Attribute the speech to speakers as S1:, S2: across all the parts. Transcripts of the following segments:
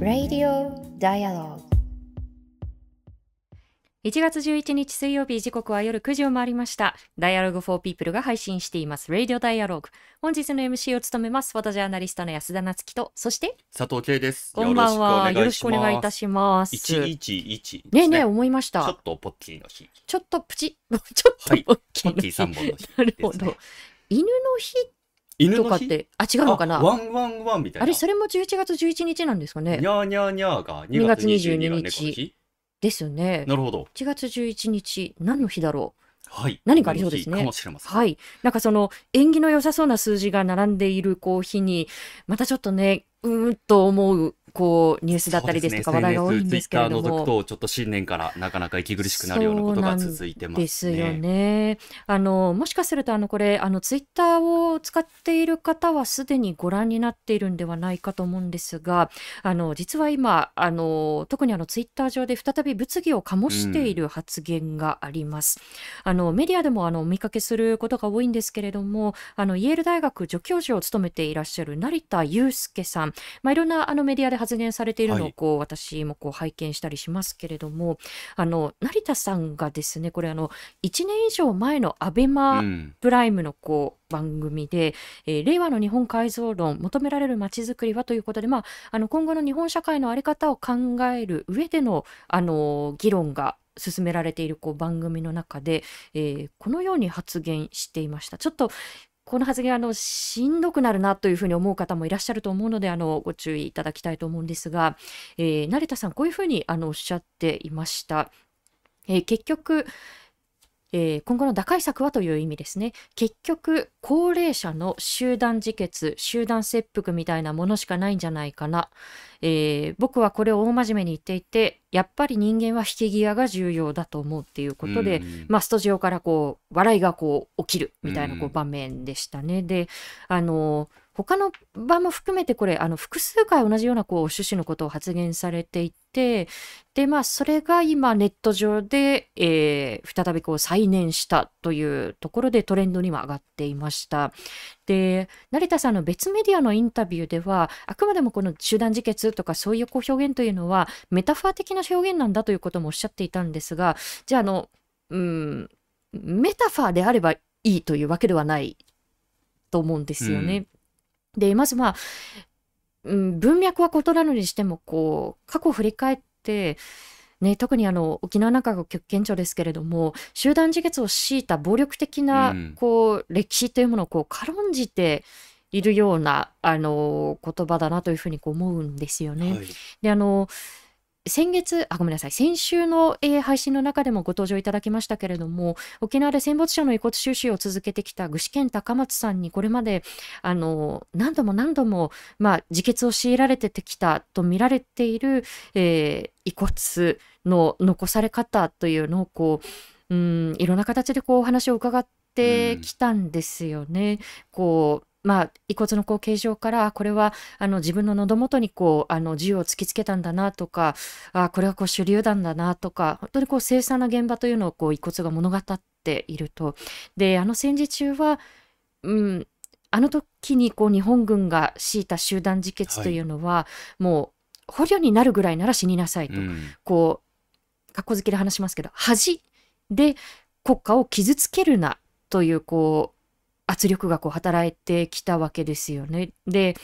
S1: Radio Dialogue 1月11日水曜日時刻は夜9時を回りました。Dialogue for People が配信しています Radio Dialogue。本日の MC を務めます。フォトジャーナリストの安田なつきと、そして？
S2: 佐藤圭です。
S1: こんばんは。よろしくお願いいたします。
S2: 111、
S1: ね。ねえねえ思いました？
S2: ちょっとポッキーの日。
S1: ちょっとプチ、ちょっとポッキーの
S2: 日。はい、ポッキー3本の日、
S1: なるほど。犬の日？犬とかって、あ、違うのかな？
S2: ワンワンワンみたいな。
S1: あれ、それも11月11日なんですかね？
S2: にゃーにゃーにゃーが2月22日。
S1: ですよね。
S2: なるほど。
S1: 1月11日、何の日だろう？
S2: はい。
S1: 何かありそうですね。はい。なんかその縁起の良さそうな数字が並んでいるこう日に、またちょっとね、うーんと思うこうニュースだったりですとか話題が多いんですけれども、
S2: ね、覗くとちょっと新年からなかなか息苦しくなるようなことが続いてます、ね、
S1: ですよね。あのもしかするとあのこれあのツイッターを使っている方はすでにご覧になっているんではないかと思うんですが、あの実は今あの特にあのツイッター上で再び物議を醸している発言があります。うん、あのメディアでもあのお見かけすることが多いんですけれども、あのイェール大学助教授を務めていらっしゃる成田悠介さん、まあいろんなあのメディアで発言されているのをこう、はい、私もこう拝見したりしますけれどもあの成田さんがですねこれあの1年以上前のアベマプライムのこう、番組で、えー、令和の日本改造論求められるまちづくりはということで、まあ、あの今後の日本社会の在り方を考える上でのあの議論が進められているこう番組の中で、えー、このように発言していました。ちょっとこの発言あのしんどくなるなというふうに思う方もいらっしゃると思うのであのご注意いただきたいと思うんですが、えー、成田さんこういうふうにあのおっしゃっていました。えー、結局えー、今後の打開策はという意味ですね。結局、高齢者の集団自決、集団切腹みたいなものしかないんじゃないかな。えー、僕はこれを大真面目に言っていて、やっぱり人間は引き際が重要だと思うっていうことで、まあ、スタジオからこう、笑いがこう、起きるみたいなこう場面でしたね。で、あのー他の場も含めてこれあの複数回同じようなこう趣旨のことを発言されていてでまあそれが今ネット上で、えー、再びこう再燃したというところでトレンドにも上がっていました。で成田さんの別メディアのインタビューではあくまでもこの集団自決とかそういうこう表現というのはメタファー的な表現なんだということもおっしゃっていたんですがじゃああのうんメタファーであればいいというわけではないと思うんですよね。うんで、まずまあ、うん、文脈は異なるにしても、こう、過去を振り返って、ね、特にあの沖縄なんかが顕著ですけれども集団自決を強いた暴力的なこう、歴史というものをこう軽んじているようなあの言葉だなというふうにこう思うんですよね。はい、であの先月、あ、ごめんなさい、先週の、えー、配信の中でもご登場いただきましたけれども、沖縄で戦没者の遺骨収集を続けてきた具志堅高松さんにこれまで、あの、何度も何度も、まあ、自決を強いられてきたと見られている、えー、遺骨の残され方というのを、こう、うん、いろんな形でこう、お話を伺ってきたんですよね。うん、こう、まあ、遺骨のこう形状からこれはあの自分の喉元にこうあの銃を突きつけたんだなとかあこれはこう手榴弾だなとか本当にこう凄惨な現場というのをこう遺骨が物語っていると。であの戦時中は、うん、あの時にこう日本軍が敷いた集団自決というのは、はい、もう捕虜になるぐらいなら死になさいと、うん、こう格好好きで話しますけど恥で国家を傷つけるなというこう圧力がこう働いてきたわけですよね。で、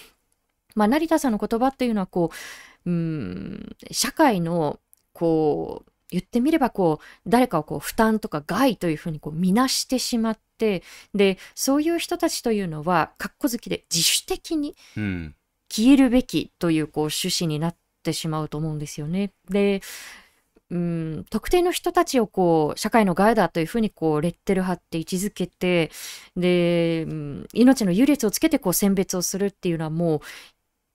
S1: まあ、成田さんの言葉っていうのはこう、うん、社会のこう言ってみればこう誰かをこう負担とか害というふうにこう見なしてしまってでそういう人たちというのは格好好きで自主的に消えるべきというこう趣旨になってしまうと思うんですよね。でうん、特定の人たちをこう社会の害だというふうにこうレッテル貼って位置づけてで、うん、命の優劣をつけてこう選別をするっていうのはもう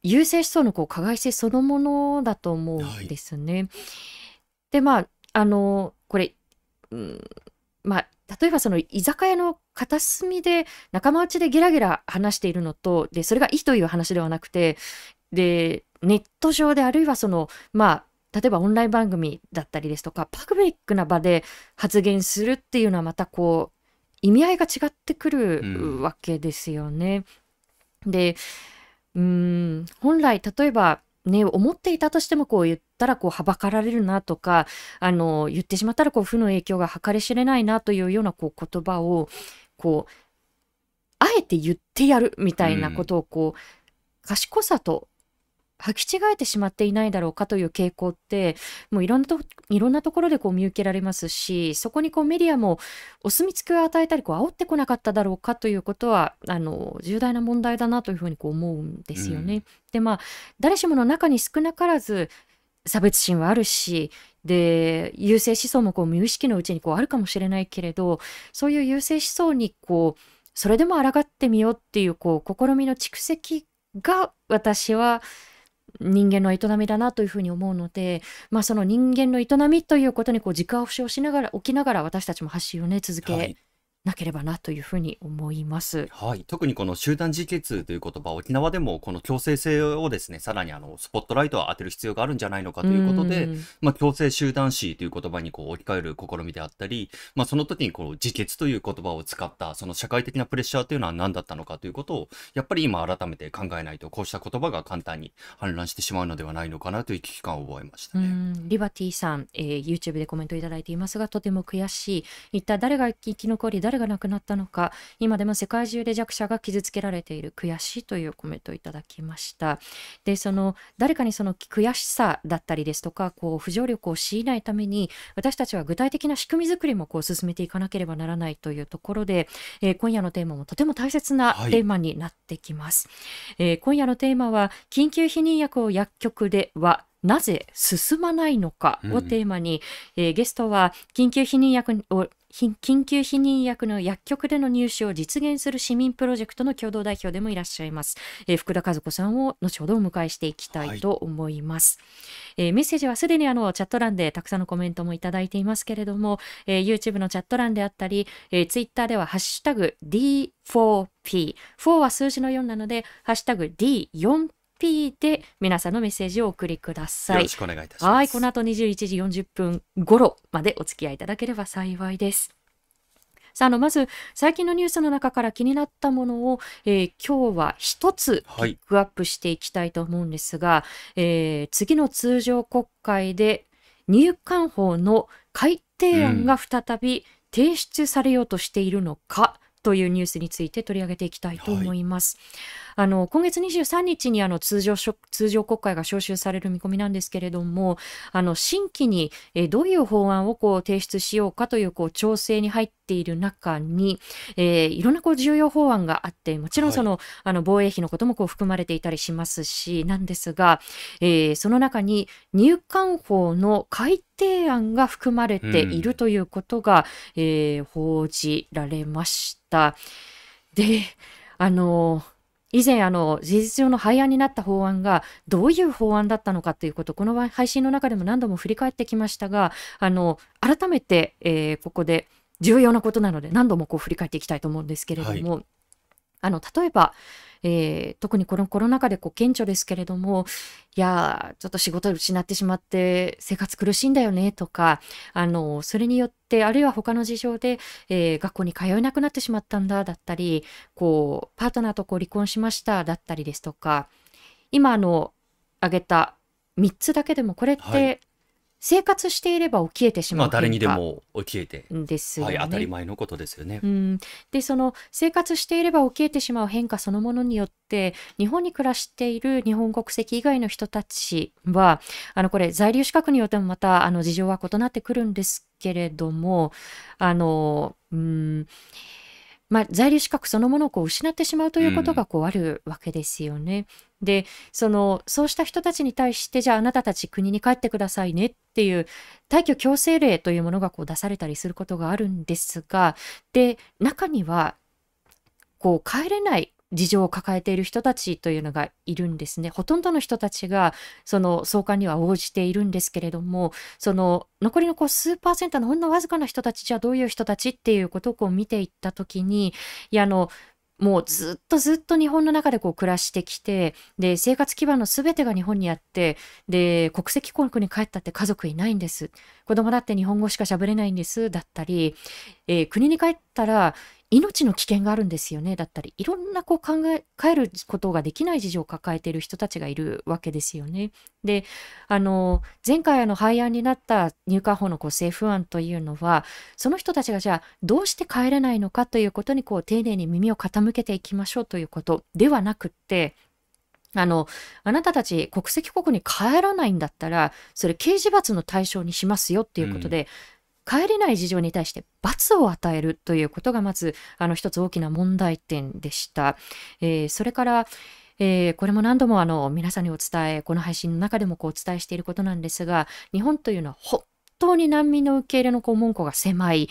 S1: 優勢思想のこう加害性そのものだと思うんですね。はい、でまああのこれ、うん、まあ例えばその居酒屋の片隅で仲間内でゲラゲラ話しているのとでそれがいいという話ではなくてでネット上であるいはそのまあ例えばオンライン番組だったりですとかパブリックな場で発言するっていうのはまたこう意味合いが違ってく
S2: う
S1: る
S2: ん
S1: わけですよね。で、うーん、本来例えばね、思っていたとしてもこう言ったらこうはばかられるなとか、あの、言ってしまったらこう負の影響が計り知れないなというようなこう言葉を、こう、あえて言ってやるみたいなことをこう、賢さと履き違えてしまっていないだろうかという傾向ってもういろんなといろんなところでこう見受けられますしそこにこうメディアもお墨付きを与えたりこう煽ってこなかっただろうかということはあの重大な問題だなというふうにこう思うんですよね。
S2: うん
S1: でまあ誰しもの中に少なからず差別心はあるしで優勢思想もこう無意識のうちにこうあるかもしれないけれどそういう優勢思想にこうそれでも抗ってみようっていうこう試みの蓄積が私は人間の営みだなというふうに思うので、まあ、その人間の営みということにこう軸足をしながら起きながら私たちも発信をね続けなければなというふうに思います。
S2: はい、特にこの集団自決という言葉、沖縄でもこの強制性をですね、さらにあのスポットライトを当てる必要があるんじゃないのかということで、
S1: うん
S2: まあ、強制集団死という言葉にこう置き換える試みであったり、まあ、その時にこう自決という言葉を使ったその社会的なプレッシャーというのは何だったのかということをやっぱり今改めて考えないとこうした言葉が簡単に氾濫してしまうのではないのかなという危機感を覚えました
S1: う
S2: ね。
S1: んリバティさん、えー YouTube でコメントいただいていますがとても悔しい一体誰が生き残り誰が亡くなったのか。今でも世界中で弱者が傷つけられている悔しいというコメントをいただきました。でその誰かにその悔しさだったりですとかこう不条力を強いないために私たちは具体的な仕組み作りもこう進めていかなければならないというところで、えー今夜のテーマもとても大切な
S2: はい。
S1: テーマになってきます、えー今夜のテーマは緊急避妊薬を薬局ではなぜ進まないのかをテーマに、えーゲストは緊急避妊薬をひ緊急避妊薬の薬局での入手を実現する市民プロジェクトの共同代表でもいらっしゃいます、えー福田和子さんを後ほどお迎えしていきたいと思います、えーメッセージはすでにあのチャット欄でたくさんのコメントもいただいていますけれども、えー YouTube のチャット欄であったり、えー Twitter ではハッシュタグ D4P 4は数字の4なのでハッシュタグ D4P で皆さんのメッセージをお送りください
S2: よろしくお願いいたします。
S1: はい、この後21時40分頃までお付き合いいただければ幸いです。さあ、あの、まず、最近のニュースの中から気になったものを、えー今日は一つピ
S2: はい
S1: ックアップしていきたいと思うんですが、えー次の通常国会で入管法の改定案が再び提出されようとしているのか、というニュースについて取り上げていきたいと思います。あの今月23日にあの通常通常国会が召集される見込みなんですけれども、あの新規にえーどういう法案をこう提出しようかというこう調整に入っている中に、えーいろんなこう重要法案があって、もちろんその,、あの防衛費のこともこう含まれていたりしますし、なんですが、えーその中に入管法の改定案が含まれているということが、えー報じられました。で、あの以前あの事実上の廃案になった法案がどういう法案だったのかということこの配信の中でも何度も振り返ってきましたがあの改めて、えーここで重要なことなので何度もこう振り返っていきたいと思うんですけれども、あの例えば、えー特にこのコロナ禍でこう顕著ですけれどもいやちょっと仕事失ってしまって生活苦しいんだよねとかあのそれによってあるいは他の事情で、えー学校に通えなくなってしまったんだだったりこうパートナーとこう離婚しましただったりですとか今あの挙げた3つだけでもこれっ
S2: は
S1: て生活していれば起きえてしまう
S2: まあ誰にでも起きえて、
S1: ですよね。
S2: はい、当たり前のことですよね
S1: う。ん、でその生活していれば起きえてしまう変化そのものによって日本に暮らしている日本国籍以外の人たちはあのこれ在留資格によってもまたあの事情は異なってくるんですけれどもあのうんまあ、在留資格そのものをこう失ってしまうということがこうあるわけですよね。でそのそうした人たちに対してじゃああなたたち国に帰ってくださいねっていう退去強制令というものがこう出されたりすることがあるんですがで中にはこう帰れない事情を抱えている人たちというのがいるんですね。ほとんどの人たちがその送還には応じているんですけれどもその残りのこう数パーセントのほんのわずかな人たちじゃどういう人たちっていうことをこう見ていった時にいやあのもうずっとずっと日本の中でこう暮らしてきてで生活基盤の全てが日本にあってで国籍国に帰ったって家族いないんです。子供だって日本語しかしゃべれないんですだったり、えー国に帰ったら命の危険があるんですよねだったりいろんなこう考え変えることができない事情を抱えている人たちがいるわけですよね。であの前回あの廃案になった入管法のこう政府案というのはその人たちがじゃあどうして帰れないのかということにこう丁寧に耳を傾けていきましょうということではなくってあの、あなたたち国籍国に帰らないんだったら、それ刑事罰の対象にしますよっていうことで、帰れない事情に対して罰を与えるということがまずあの一つ大きな問題点でした。えー、それから、えー、これも何度もあの皆さんにお伝えこの配信の中でもこうお伝えしていることなんですが日本というのは本当に難民の受け入れのこう門戸が狭い、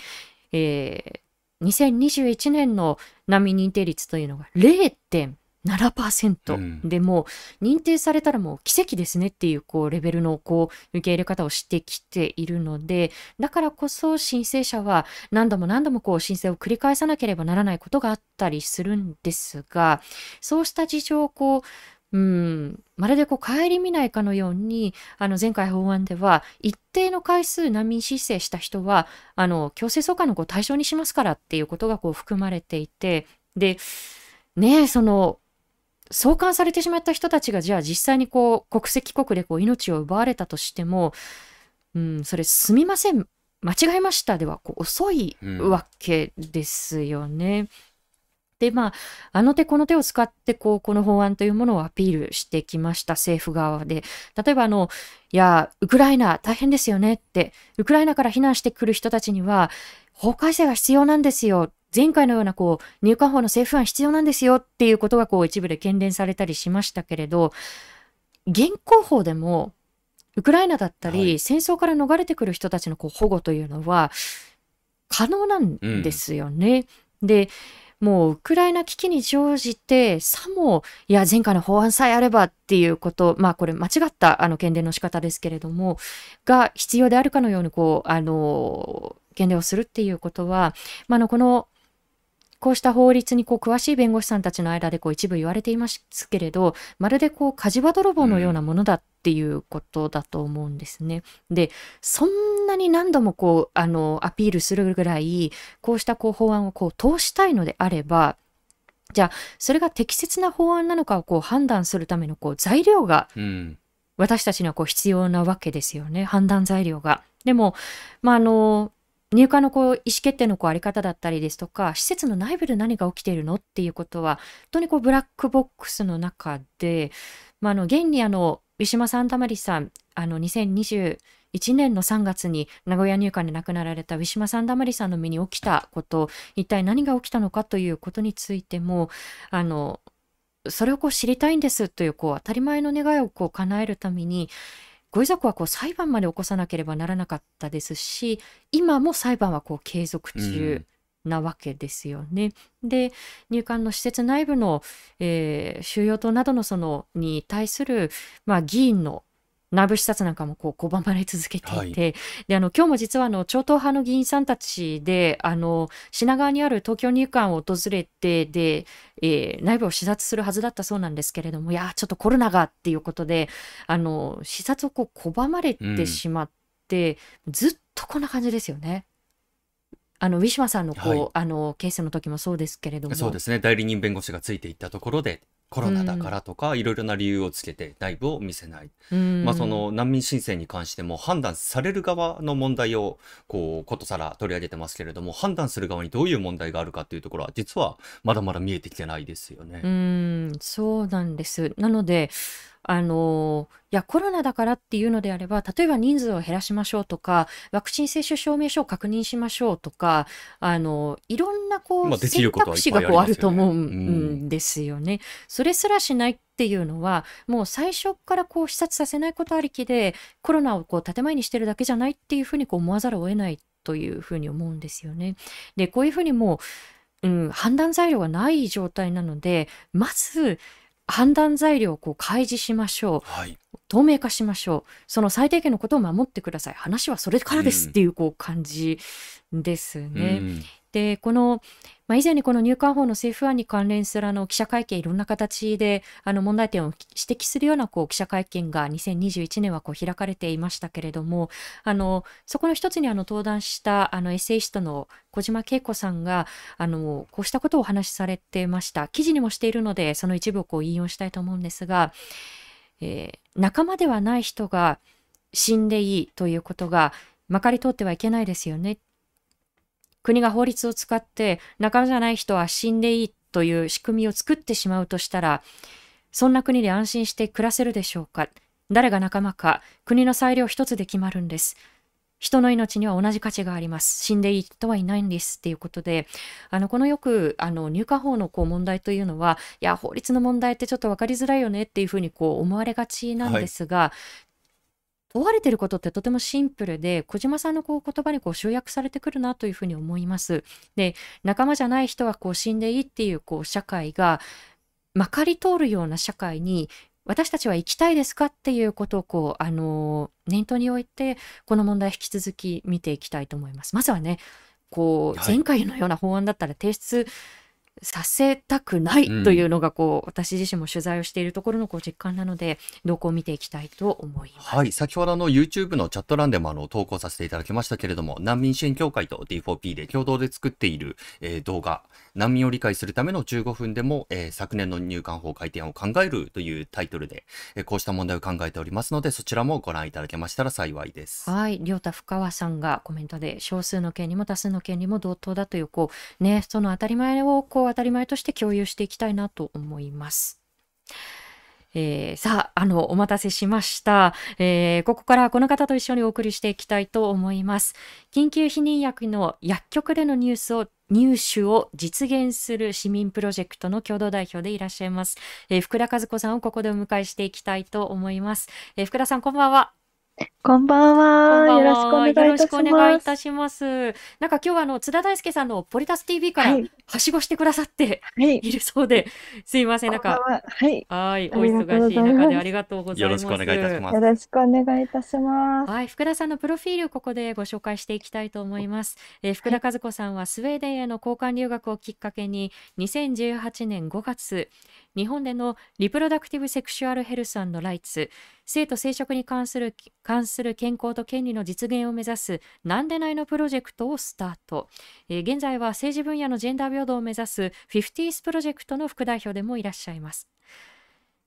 S1: えー、2021年の難民認定率というのが0.0 7%でも認定されたらもう奇跡ですねっていうこうレベルのこう受け入れ方をしてきているのでだからこそ申請者は何度も何度もこう申請を繰り返さなければならないことがあったりするんですがそうした事情をこううん、まるでこう顧みないかのようにあの前回法案では一定の回数難民申請した人はあの強制送還のこう対象にしますからっていうことがこう含まれていてでねその送還されてしまった人たちがじゃあ実際にこう国籍国でこう命を奪われたとしても、うん、それすみません。間違えましたではこう遅いわけですよね。うん、でまああの手この手を使ってこうこの法案というものをアピールしてきました政府側で。例えばあのいやウクライナ大変ですよねってウクライナから避難してくる人たちには法改正が必要なんですよ前回のようなこう入管法の政府案必要なんですよっていうことがこう一部で懸念されたりしましたけれど現行法でもウクライナだったり、はい、戦争から逃れてくる人たちのこう保護というのは可能なんですよね。うん、でもうウクライナ危機に乗じてさもいや前回の法案さえあればっていうことまあこれ間違ったあの検伝の仕方ですけれどもが必要であるかのようにこうあの検伝をするっていうことは、まあ、のこのこうした法律にこう詳しい弁護士さんたちの間でこう一部言われていますけれど、まるでこう火事場泥棒のようなものだっていうことだと思うんですね。で、そんなに何度もこう、あの、アピールするぐらい、こうしたこう法案をこう通したいのであれば、じゃあ、それが適切な法案なのかをこう判断するためのこう材料が、私たちにはこう必要なわけですよね。判断材料が。でも、まあ、あの、入管のこう意思決定のこうあり方だったりですとか施設の内部で何が起きているのっていうことは本当にこうブラックボックスの中で、まあ、あの現にあのウィシュマ・サンタマリさんあの2021年の3月に名古屋入管で亡くなられたウィシュマ・サンダマリさんの身に起きたこと一体何が起きたのかということについてもあのそれをこう知りたいんですというこう当たり前の願いをこう叶えるためにご遺族はこう裁判まで起こさなければならなかったですし今も裁判はこう継続中なわけですよね。うん、で入管の施設内部の、えー、収容棟などのそのに対する、まあ、議員の内部視察なんかもこう拒まれ続けていて、はい、であの今日も実はあの超党派の議員さんたちであの品川にある東京入管を訪れてで、えー、内部を視察するはずだったそうなんですけれどもいやちょっとコロナがっていうことであの視察をこう拒まれてしまって、うん、ずっとこんな感じですよね。あのウィシュマさんのこう、はい、あのケースの時もそうですけれども。
S2: そうですね。代理人弁護士がついていったところでコロナだからとか、いろいろな理由をつけて内部を見せない、まあ、その難民申請に関しても判断される側の問題をこうことさら取り上げてますけれども判断する側にどういう問題があるかっていうところは実はまだまだ見えてきてないですよね。
S1: うんそうなんです。なのであのいやコロナだからっていうのであれば例えば人数を減らしましょうとかワクチン接種証明書を確認しましょうとかあのいろんなこう、選択肢がこうあると思うんですよね。それすらしないっていうのはもう最初からこう視察させないことありきでコロナをこう建前にしてるだけじゃないっていうふうにこう思わざるを得ないというふうに思うんですよね。でこういうふうにもう、うん、判断材料がない状態なのでまず判断材料をこう開示しましょう。はい、透明化しましょう。その最低限のことを守ってください。話はそれからですっていうこう感じです
S2: う
S1: ね。
S2: ん。
S1: で、この、まあ、以前にこの入管法の政府案に関連するあの記者会見、いろんな形であの問題点を指摘するようなこう記者会見が2021年はこう開かれていましたけれども、あのそこの一つにあの登壇したあのエッセイストの小島恵子さんがあのこうしたことをお話しされてました。記事にもしているので、その一部をこう引用したいと思うんですが、えー仲間ではない人が死んでいいということがまかり通ってはいけないですよね。国が法律を使って仲間じゃない人は死んでいいという仕組みを作ってしまうとしたら、そんな国で安心して暮らせるでしょうか。誰が仲間か、国の裁量一つで決まるんです。人の命には同じ価値があります。死んでいい人はいないんですっていうことで、あのこのよくあの入管法のこう問題というのは、いや法律の問題ってちょっと分かりづらいよねっていうふうにこう思われがちなんですが、問われていることってとてもシンプルで、小島さんのこう言葉にこう集約されてくるなというふうに思います。で、仲間じゃない人はこう死んでいいっていうこう社会がまかり通るような社会に私たちは生きたいですかっていうことをこうあの念頭に置いてこの問題引き続き見ていきたいと思います。まずはね、こう
S2: はい
S1: 前回のような法案だったら提出させたくない
S2: うん
S1: というのがこう、私自身も取材をしているところのこう実感なので動向を見ていきたいと思います。
S2: はい。先ほどあの YouTube のチャット欄でもあの投稿させていただきましたけれども、難民支援協会と D4P で共同で作っている、えー動画、難民を理解するための15分でも、えー昨年の入管法改定を考えるというタイトルで、えーこうした問題を考えておりますので、そちらもご覧いただけましたら幸いです。
S1: はい、亮太深川さんがコメントで少数の権利も多数の権利も同等だというこうねその当たり前をこう当たり前として共有していきたいなと思います。えーさあ、あの、お待たせしました。えーここからこの方と一緒にお送りしていきたいと思います。緊急避妊薬の薬局でのニュースを入手を実現する市民プロジェクトの共同代表でいらっしゃいます。えー福田和子さんをここでお迎えしていきたいと思います。えー福田さん、こんばんは。
S3: こんばんは。よろしくお願いいたし
S1: よろしくお願いい
S3: ます。
S1: たします。なんか今日はあの津田大介さんのポリタス TV から
S3: はい。
S1: はしごしてくださって
S3: はい。
S1: いるそうで、すいません、なんか、
S3: こんばんは。はい。
S1: はい、お
S3: ありがとうご
S1: 忙しい
S3: ざいます
S1: 中でありがとうございます。
S2: よろしくお願いいたします
S3: よろしくお願いいたします。
S1: はい、福田さんのプロフィールここでご紹介していきたいと思います。えー福田和子さんはスウェーデンへの交換留学をきっかけに2018年5月日本でのリプロダクティブセクシュアルヘルスライツ生徒生殖に関する関する健康と権利の実現を目指すなんでないのプロジェクトをスタート、えー現在は政治分野のジェンダー平等を目指すフィフティースプロジェクトの副代表でもいらっしゃいます。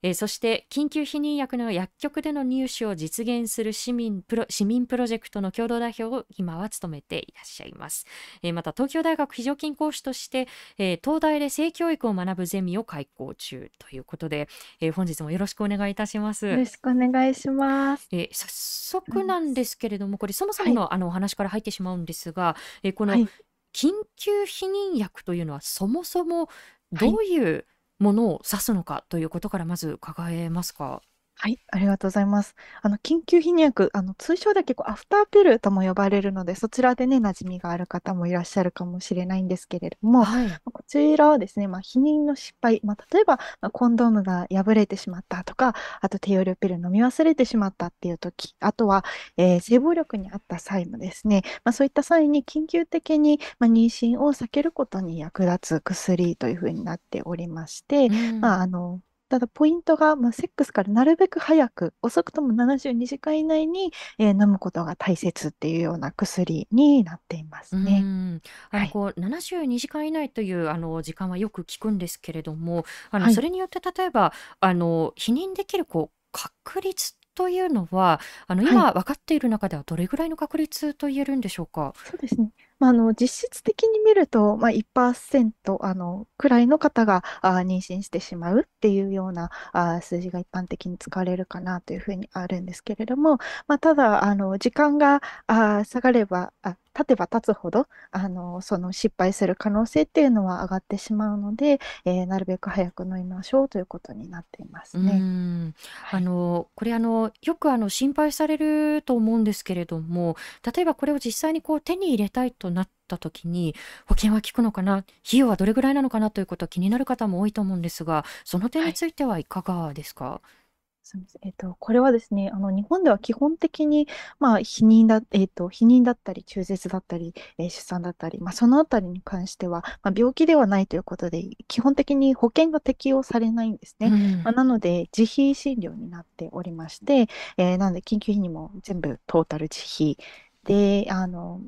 S1: えーそして緊急避妊薬の薬局での入手を実現する市民プロ市民プロジェクトの共同代表を今は務めていらっしゃいます。えーまた東京大学非常勤講師として、えー東大で性教育を学ぶゼミを開講中ということで、えー本日もよろしくお願いいたします。
S3: よろしくお願いします。
S1: えー早速なんですけれども、これそもそもの,、あのお話から入ってしまうんですが、えーこの
S3: はい。
S1: 緊急避妊薬というのはそもそもどういうものを指すのかということからまず伺えますか？
S3: はい。ありがとうございます。あの、緊急避妊薬、あの、通称で結構アフターピルとも呼ばれるので、そちらでね、馴染みがある方もいらっしゃるかもしれないんですけれども、
S1: はい。
S3: こちらはですね、まあ、避妊の失敗、まあ、例えば、まあ、コンドームが破れてしまったとか、あと低用量ピル飲み忘れてしまったっていう時、あとは、えー性暴力にあった際もですね、まあ、そういった際に緊急的に、まあ、妊娠を避けることに役立つ薬というふうになっておりまして、
S1: うん
S3: まあ、あの、ただポイントが、まあ、セックスからなるべく早く、遅くとも72時間以内に、えー飲むことが大切っていうような薬になっています
S1: う
S3: ね。
S1: ん、あ
S3: はい
S1: のこう72時間以内というあの時間はよく聞くんですけれども、あの
S3: はい
S1: それによって例えばあの避妊できるこう確率というのはあの
S3: はい
S1: 今分かっている中ではどれぐらいの確率と言えるんでしょうか？
S3: そうですね。まあ、の実質的に見ると、まあ、1%あのくらいの方があ妊娠してしまうっていうようなあ数字が一般的に使われるかなというふうにあるんですけれども、まあ、ただあの時間があ下がればあ経てば経つほどあのその失敗する可能性っていうのは上がってしまうので、えーなるべく早く飲みましょうということになっています
S1: う
S3: ね。
S1: あのこれあのよくあの心配されると思うんですけれども例えばこれを実際にこう手に入れたいとなった時に保険は効くのかな費用はどれぐらいなのかなということは気になる方も多いと思うんですがその点についてはいかがですか、
S3: すみません。えっと、これはですね、あの、日本では基本的に、まあ、避妊だ、えっと、避妊だったり、中絶だったり、えー出産だったり、まあ、そのあたりに関しては、まあ、病気ではないということで、基本的に保険が適用されないんですね。
S1: うん
S3: まあ、なので、自費診療になっておりまして、えーなので、緊急費にも全部トータル自費。で、あの、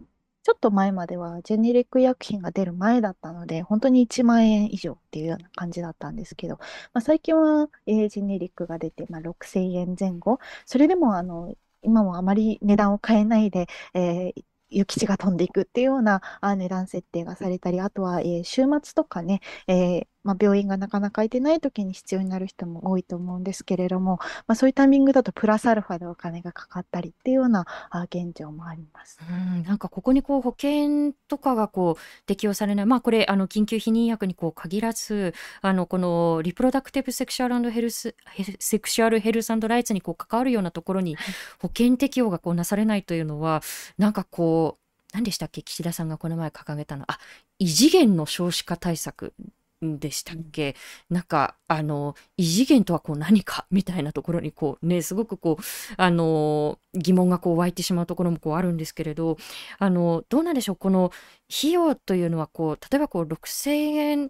S3: ちょっと前まではジェネリック薬品が出る前だったので、本当に1万円以上っていうような感じだったんですけど、まあ、最近は、えージェネリックが出て、まあ、6000円前後。それでも、あの、今もあまり値段を変えないで、えー諭吉が飛んでいくっていうような値段設定がされたり、あとは、えー週末とかね、えーまあ、病院がなかなか空いてない時に必要になる人も多いと思うんですけれども、まあ、そういうタイミングだとプラスアルファでお金がかかったりっていうようなあ現状もあります。
S1: うん、なんかここにこう保険とかがこう適用されない、まあ、これあの緊急避妊薬にこう限らずあのこのリプロダクティブ・セクシュアルヘルスヘルセクシュアル・ヘルスライツにこう関わるようなところに保険適用がこうなされないというのはなんかこう何でしたっけ？岸田さんがこの前掲げたの。あ異次元の少子化対策でしたっけ、なんかあの異次元とはこう何かみたいなところにこうねすごくこうあの疑問がこう湧いてしまうところもこうあるんですけれどあのどうなんでしょう？この費用というのはこう例えばこう6000円っ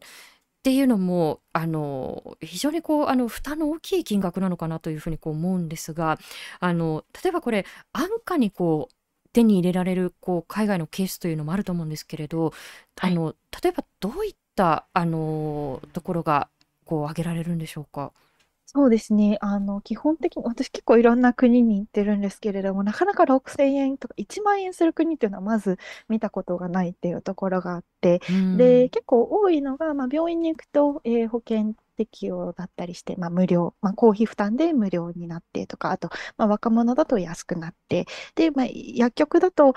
S1: ていうのもあの非常にこうあの負担の大きい金額なのかなというふうにこう思うんですがあの例えばこれ安価にこう手に入れられるこう海外のケースというのもあると思うんですけれどあの例えばどういったあのところがこう挙げられるんでしょうか？
S3: そうですね。あの、基本的に、私結構いろんな国に行ってるんですけれども、なかなか6000円とか1万円する国っていうのはまず見たことがないっていうところがあって、
S1: うん
S3: で、結構多いのが、まあ、病院に行くと、えー保険適用だったりして、まあ、無料、まあ、公費負担で無料になってとか、あと、まあ、若者だと安くなって、で、まあ、薬局だと、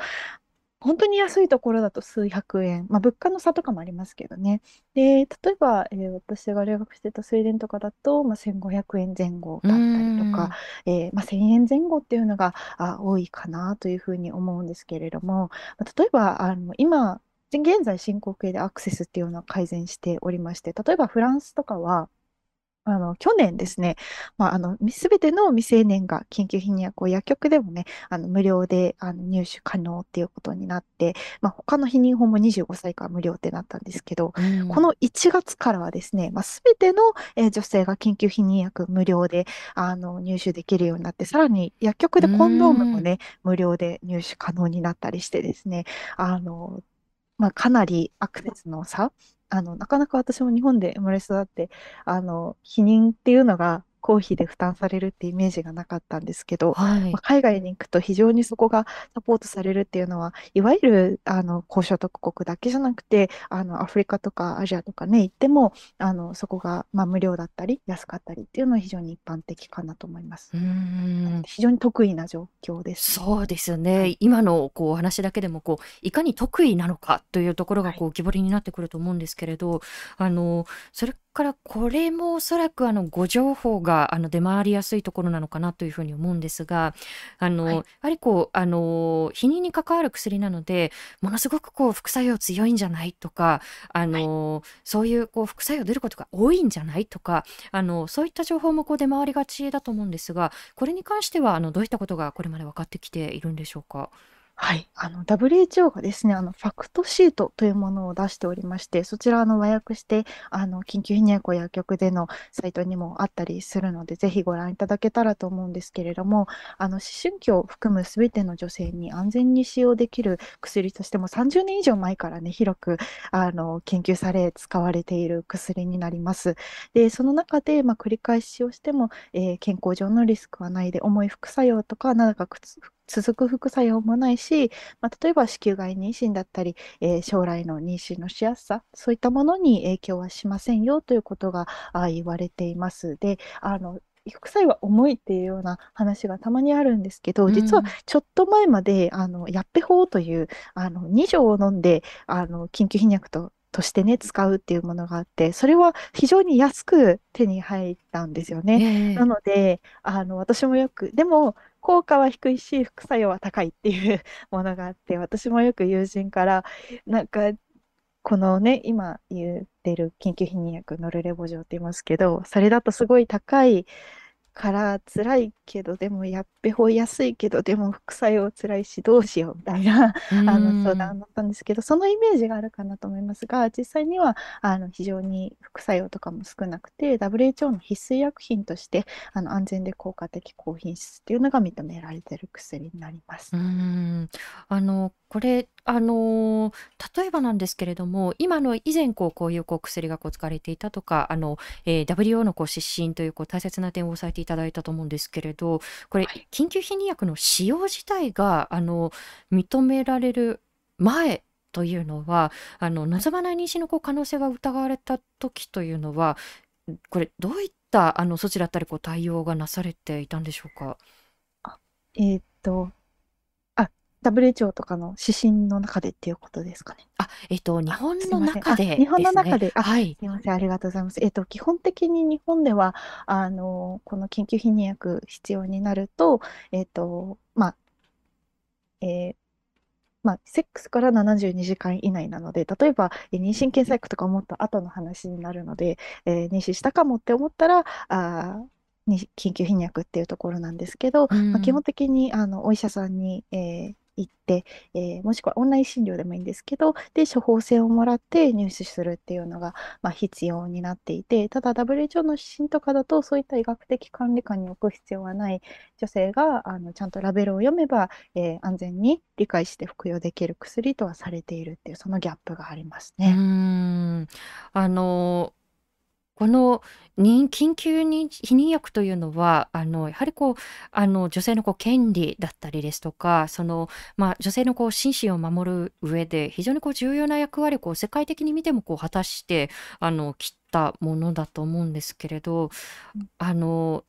S3: 本当に安いところだと数百円、まあ、物価の差とかもありますけどね。で、例えば、えー私が留学してたスウェーデンとかだと、まあ、1500円前後だったりとか、えーまあ、1000円前後っていうのがあ多いかなというふうに思うんですけれども、まあ例えばあの今、現在進行形でアクセスっていうのは改善しておりまして、例えばフランスとかは、あの、去年ですね、まあ、あの、すべての未成年が緊急避妊薬を薬局でもね、あの、無料で、あの、入手可能っていうことになって、まあ、他の避妊法も25歳から無料ってなったんですけど、
S1: うん。
S3: この1月からはですね、まあ、全ての、えー女性が緊急避妊薬無料であの入手できるようになって、さらに薬局でコンドームもね、無料で入手可能になったりしてですね、あの、まあ、かなりアクセスの差、あの、なかなか私も日本で生まれ育って、あの、避妊っていうのが公費で負担されるってイメージがなかったんですけど、
S1: はい。
S3: まあ、海外に行くと非常にそこがサポートされるっていうのは、いわゆるあの高所得国だけじゃなくて、あのアフリカとかアジアとかね、行っても、あのそこが、まあ、無料だったり、安かったりっていうのは非常に一般的かなと思います。
S1: うん。
S3: 非常に得意な状況です。
S1: そうですよね、
S3: はい。
S1: 今のこうお話だけでもこういかに得意なのかというところが
S3: はい。
S1: こう浮き彫りになってくると思うんですけれど、あのそれからこれもおそらくあのご情報があの出回りやすいところなのかなというふうに思うんですがあの、
S3: はい
S1: やはりこうあの避妊に関わる薬なのでものすごくこう副作用強いんじゃないとかあの、そういうこう副作用出ることが多いんじゃないとかあのそういった情報もこう出回りがちだと思うんですがこれに関してはあのどういったことがこれまで分かってきているんでしょうか？
S3: はい。あの、WHO がですね、あの、ファクトシートというものを出しておりまして、そちら、の、和訳して、あの、緊急避妊薬薬局でのサイトにもあったりするので、ぜひご覧いただけたらと思うんですけれども、あの、思春期を含むすべての女性に安全に使用できる薬としても、30年以上前からね、広く、あの、研究され、使われている薬になります。で、その中で、まあ、繰り返し使用しても、えー健康上のリスクはないで、重い副作用とか、長く続く副作用もないし、まあ、例えば子宮外妊娠だったり、えー将来の妊娠のしやすさ、そういったものに影響はしませんよということがあ言われています。で、あの、副作用は重いっていうような話がたまにあるんですけど、実は
S1: うん
S3: ちょっと前まで、あの、ヤッペ法という、あの、2錠を飲んで、あの、緊急避妊薬と、としてね、使うっていうものがあって、それは非常に安く手に入ったんですよね。
S1: ええ
S3: なので、あの、私もよく、でも、効果は低いし、副作用は高いっていう ものがあって、私もよく友人から、なんか、このね、今言ってる緊急避妊薬、ノルレボ錠って言いますけど、それだとすごい高いから辛いけど、でもやっべほい安いけど、でも副作用辛いしどうしようみたいな
S1: う
S3: あの相
S1: ん。
S3: 談だったんですけど、そのイメージがあるかなと思いますが、実際にはあの非常に副作用とかも少なくて、WHO の必須医薬品としてあの安全で効果的高品質っていうのが認められている薬になりま
S1: う
S3: す。
S1: ーん。あの、これ、あの、例えばなんですけれども、今の以前こう、こういうこう薬がこう使われていたとか、あの、えー WO のこう指針というこう大切な点を押さえていただいたと思うんですけれど、これ、
S3: はい。
S1: 緊急避妊薬の使用自体が、あの、認められる前というのは、あの、
S3: はい。
S1: 望まない妊娠のこう可能性が疑われた時というのは、これ、どういったあの措置だったりこう対応がなされていたんでしょうか？
S3: あ、えーっと、あ、WHO とかの指針の中でっていうことですかね。
S1: あ、えっと、日
S3: あ、
S1: 本の中で
S3: 日本
S1: ですね。
S3: の中で、あ、
S1: はい。
S3: すいません。ありがとうございます。えっと、基本的に日本では、あの、この緊急避妊薬必要になると、えっと、まあ、えーまあ、セックスから72時間以内なので、例えば、えー妊娠検査薬とかもっと後の話になるので、えー妊娠したかもって思ったら、あーに緊急避妊薬っていうところなんですけど、
S1: う
S3: まあ、基本
S1: ん。
S3: 的にあのお医者さんに、えー行って、えーもしくはオンライン診療でもいいんですけど、で、処方箋をもらって入手するっていうのが、まあ、必要になっていて、ただ WHO の指針とかだと、そういった医学的管理下に置く必要はない女性があのちゃんとラベルを読めば、えー安全に理解して服用できる薬とはされているっていう、そのギャップがありますねう。
S1: ん。あの、この妊緊急妊避妊薬というのは、あの、やはりこう、あの、女性のこう権利だったりですとか、その、まあ、女性のこう心身を守る上で、非常にこう重要な役割をこう世界的に見てもこう果たして、あの、きったものだと思うんですけれど、
S3: うん。
S1: あの、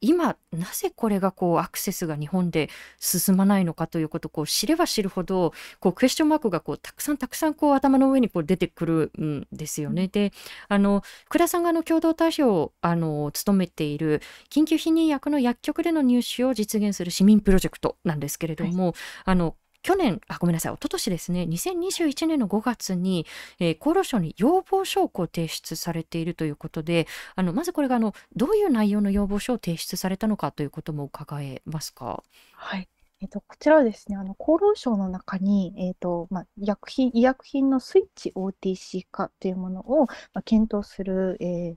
S1: 今、なぜこれがこうアクセスが日本で進まないのかということをこう知れば知るほど、こうクエスチョンマークがこうたくさんたくさんこう頭の上にこう出てくるんですよね。
S3: うん
S1: で、あの、福田さんがあの共同代表をあの務めている緊急避妊薬の薬局での入手を実現する市民プロジェクトなんですけれど
S3: はい。
S1: も、あの、去年、あ、ごめんなさい、一昨年ですね、2021年の5月に、えー厚労省に要望書をこう提出されているということで、あの、まずこれがあの、どういう内容の要望書を提出されたのかということも伺えますか？
S3: はい。えっと、こちらはですね、あの、厚労省の中に、えっと、まあ、医薬品、医薬品のスイッチ OTC 化っていうものを、まあ、検討する、えー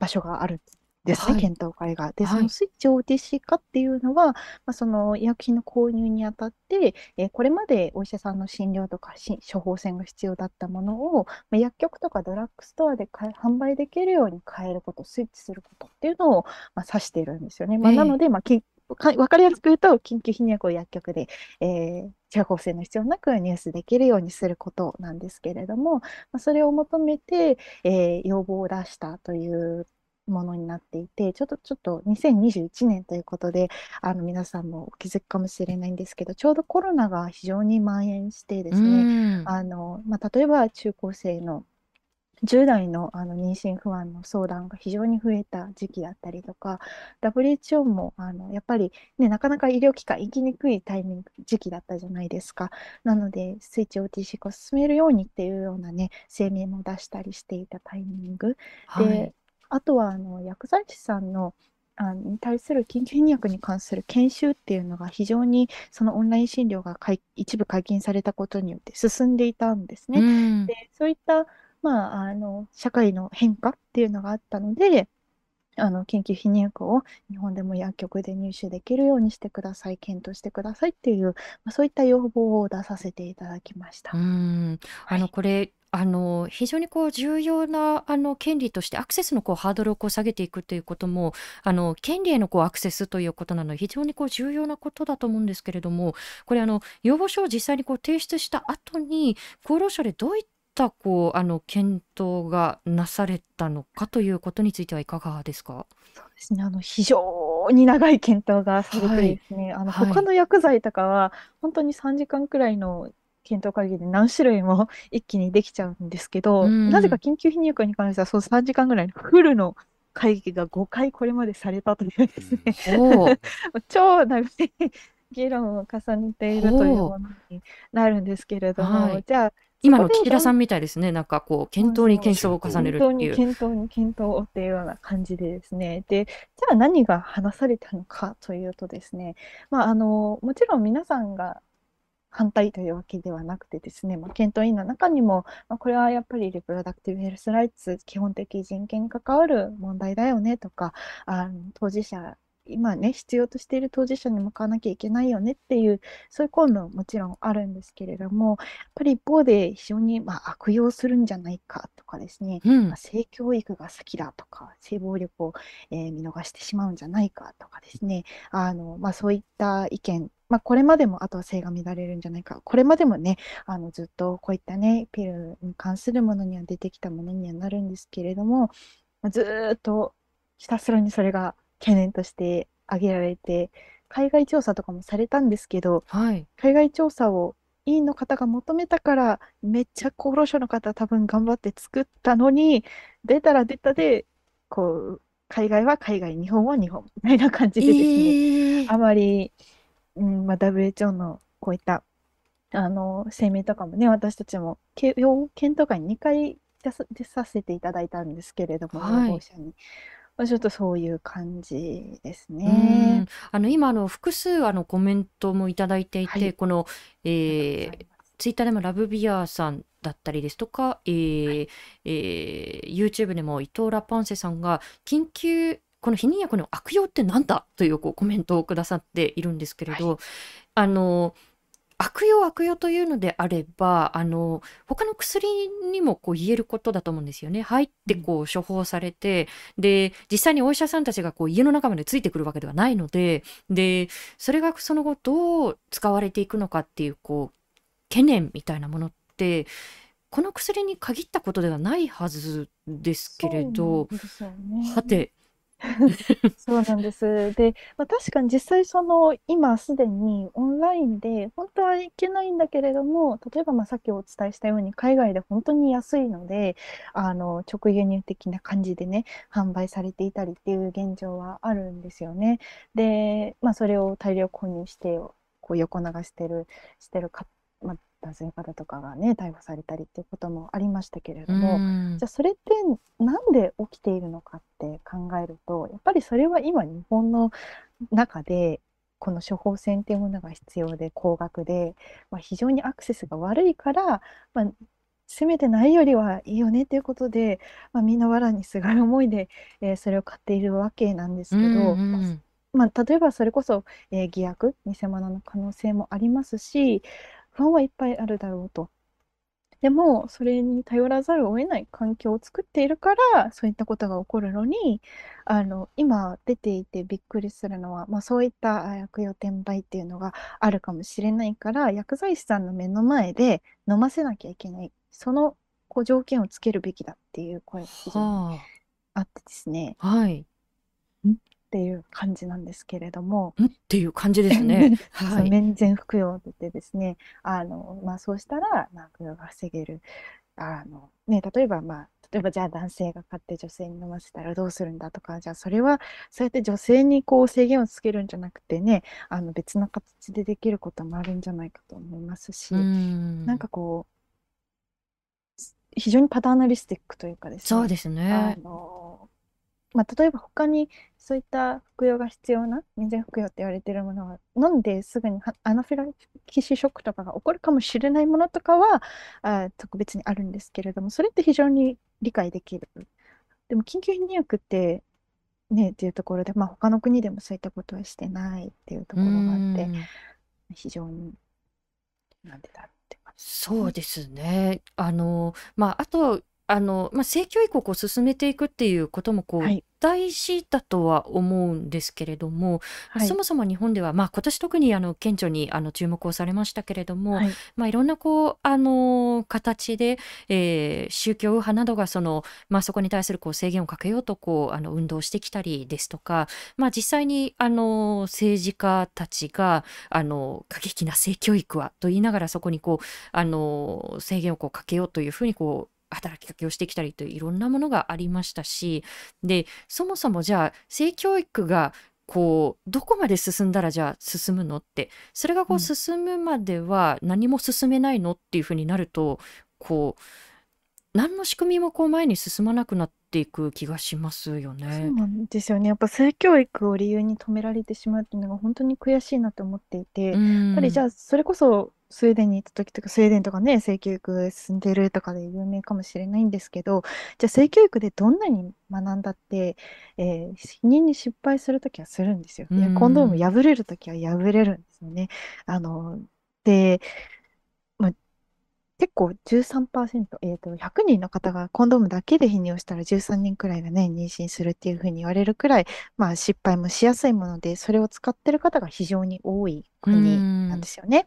S3: 場所があるんですね、
S1: はい。
S3: 検討会が。で、そ
S1: はい。
S3: のスイッチ OTC 化っていうのは、まあ、その医薬品の購入にあたって、えーこれまでお医者さんの診療とかし処方箋が必要だったものを、まあ、薬局とかドラッグストアで販売できるように変えること、スイッチすることっていうのを、まあ、指しているんですよね。まあ、なの
S1: ええ。
S3: で、まあ、きかわかりやすく言うと、緊急避妊薬を薬局で、えー処方箋の必要なく入手できるようにすることなんですけれども、まあ、それを求めて、えー要望を出したというものになっていて、ちょっと、ちょっと2021年ということで、あの、皆さんもお気づきかもしれないんですけど、ちょうどコロナが非常に蔓延してで
S1: う
S3: すね。あの、まあ、例えば中高生の10代の、あの妊娠不安の相談が非常に増えた時期だったりとか、WHO もあのやっぱり、ね、なかなか医療機関行きにくいタイミング、時期だったじゃないですか。なので、スイッチ OTC 化を進めるようにっていうようなね、声明も出したりしていたタイミング。
S1: はい。
S3: で、あとはあの薬剤師さんの、あのに対する緊急避妊薬に関する研修っていうのが非常にそのオンライン診療が解一部解禁されたことによって進んでいたんです
S1: う
S3: ね。
S1: ーん。
S3: で、そういった、まあ、あの社会の変化っていうのがあったので、あの緊急避妊薬を日本でも薬局で入手できるようにしてください、検討してくださいっていう、まあ、そういった要望を出させていただきました。
S1: ん。あの、
S3: はい。
S1: これ、あの、非常にこう重要な、あの、権利としてアクセスのこうハードルをこう下げていくということも、あの、権利へのこうアクセスということなので、非常にこう重要なことだと思うんですけれども、これ、あの、要望書を実際にこう提出した後に、厚労省でどういったこう、あの、検討がなされたのかということについてはいかがですか？
S3: そうですね、あの非常に長い検討がされて
S1: はい。
S3: ですね、あの
S1: はい。
S3: 他の薬剤とかは本当に3時間くらいの検討会議で何種類も 一気にできちゃうんですけ
S1: う
S3: ど、なぜか
S1: ん。
S3: 緊急避妊薬に関してはその3時間ぐらいのフルの会議が5回これまでされたというですね、
S1: ほう。
S3: 超長い。議論を重ねてい。るとい。う。ものになるんですけれど
S1: は
S3: も、
S1: い。
S3: じゃあ、
S1: 今の岸田さんみたい。ですね。なんかこう、検討に検討を重ねるってい。う。
S3: 検討に検討ってい。うような感じでですね。で、じゃあ何が話されたのかとい。うとですね、まあ、あの、もちろん皆さんが反対というわけではなくてですね、まあ、検討委員の中にも、まあ、これはやっぱりリプロダクティブヘルスライツ、基本的人権に関わる問題だよねとか、あの当事者、今ね、必要としている当事者に向かわなきゃいけないよねっていう、そういう声ももちろんあるんですけれども、やっぱり一方で非常にまあ悪用するんじゃないかとかですね、
S1: うん。
S3: まあ、性教育が先だとか、性暴力を、えー見逃してしまうんじゃないかとかですね、あのまあ、そういった意見、まあ、これまでもあとは性が乱れるんじゃないか、これまでもね、あのずっとこういったね、ピルに関するものには出てきたものにはなるんですけれども、まあずーっとひたすらにそれが懸念として挙げられて、海外調査とかもされたんですけど、
S1: はい。
S3: 海外調査を委員の方が求めたから、めっちゃ厚労省の方多分頑張って作ったのに、出たら出たで、こう、海外は海外、日本は日本みたいな感じでですね、
S1: えー
S3: あまり、うんまあ、WHO のこういったあの声明とかもね、私たちもけ要検討会に2回出さ出させていただいたんですけれども、
S1: はい。
S3: 者に。まあ、ちょっとそういう感じです
S1: うん。
S3: ね。
S1: あの今あの複数あのコメントもいただいていて、
S3: はい。
S1: この、えーツイッターでもラブビアさんだったりですとか、えーえー YouTube でも伊藤ラパンセさんが緊急この避妊薬の悪用ってなんだというこうコメントをくださっているんですけれど、あの悪用悪用というのであればあの他の薬にもこう言えることだと思うんですよね。入ってこう処方されて、で実際にお医者さんたちがこう家の中までついてくるわけではないのででそれがその後どう使われていくのかっていうこう懸念みたいなものってこの薬に限ったことではないはずですけれど
S3: ね。
S1: はて
S3: そうなんです。で、まあ、確かに実際その今すでにオンラインで本当はいけないんだけれども例えばまあさっきお伝えしたように海外で本当に安いのであの直輸入的な感じでね販売されていたりっていう現状はあるんですよね。で、まあ、それを大量購入してこう横流してるしてるか、まあ、男性の方とかがね逮捕されたりっていうこともありましたけれども。
S1: うん
S3: じゃあそれってなんで起きているのかって考えるとやっぱりそれは今日本の中でこの処方箋っていうものが必要で高額で、まあ、非常にアクセスが悪いから、まあ、せめてないよりはいいよねっていうことで、まあ、みんな藁にすがる思いで、えーそれを買っているわけなんですけど、
S1: うんうん
S3: まあ、例えばそれこそ、えー偽薬偽物の可能性もありますし不安はいっぱいあるだろうと。でもそれに頼らざるを得ない環境を作っているからそういったことが起こるのにあの今出ていてびっくりするのは、まあ、そういったあ薬用転売っていうのがあるかもしれないから薬剤師さんの目の前で飲ませなきゃいけない。そのこう条件をつけるべきだっていう声が非常に
S1: は
S3: あ。ってですね。
S1: あはい
S3: っていう感じなんですけれども。
S1: ん？っていう感じですね。
S3: そ
S1: はい。
S3: う免税服用でですね、あの、まあ、そうしたら、まあ、悪用が防げる。あの、ね、例えば、まあ、例えばじゃあ男性が買って女性に飲ませたらどうするんだとか、じゃあそれはそうやって女性にこう制限をつけるんじゃなくてね、あの別の形でできることもあるんじゃないかと思いますし、
S1: うん
S3: なんかこう、非常にパターナリスティックというかですね、
S1: そうです
S3: あ
S1: ね。
S3: の、まあ、例えば他にそういった服用が必要な免税服用って言われているものは飲んですぐにはアナフィラキシーショックとかが起こるかもしれないものとかはあ特別にあるんですけれどもそれって非常に理解できる。でも緊急避妊薬ってねっていうところで、まあ、他の国でもそういったことはしてないっていうところがあって
S1: うん
S3: 非常になんでだ。
S1: そうですね。あの、まあ、あと、あの、まあ、性教育をこう進めていくっていうこともこう、
S3: はい。
S1: 大事だとは思うんですけれども、
S3: はい。
S1: そもそも日本では、まあ、今年特にあの顕著にあの注目をされましたけれども、
S3: はい。
S1: まあ、いろんなこうあの形で、えー宗教右派などがその、まあ、そこに対するこう制限をかけようとこうあの運動してきたりですとか、まあ、実際にあの政治家たちがあの過激な性教育はと言いながらそこにこうあの制限をこうかけようというふうにこう働きかけをしてきたりといろんなものがありましたしでそもそもじゃあ性教育がこうどこまで進んだらじゃあ進むのってそれがこ
S3: う
S1: うん進むまでは何も進めないのっていうふうになるとこう何の仕組みもこう前に進まなくなっていく気がしますよ
S3: そう
S1: ね。
S3: なんですよね。やっぱ性教育を理由に止められてしまうっていうのが本当に悔しいなと思っていて、
S1: う
S3: やっぱりじ
S1: ん。
S3: ゃあそれこそスウェーデンに行った時とかスウェーデンとかね、性教育進んでるとかで有名かもしれないんですけど、じゃあ性教育でどんなに学んだって、えー避妊に失敗する時はするんですよ。
S1: う
S3: いや、コンドーム
S1: ん。
S3: 破れる時は破れるんですよね。あの、で、まあ結構13%、えっと、100人の方がコンドームだけで避妊をしたら13人くらいがね、妊娠するっていうふうに言われるくらい、まあ失敗もしやすいもので、それを使ってる方が非常に多いう国なんで
S1: ん。
S3: すよね。で、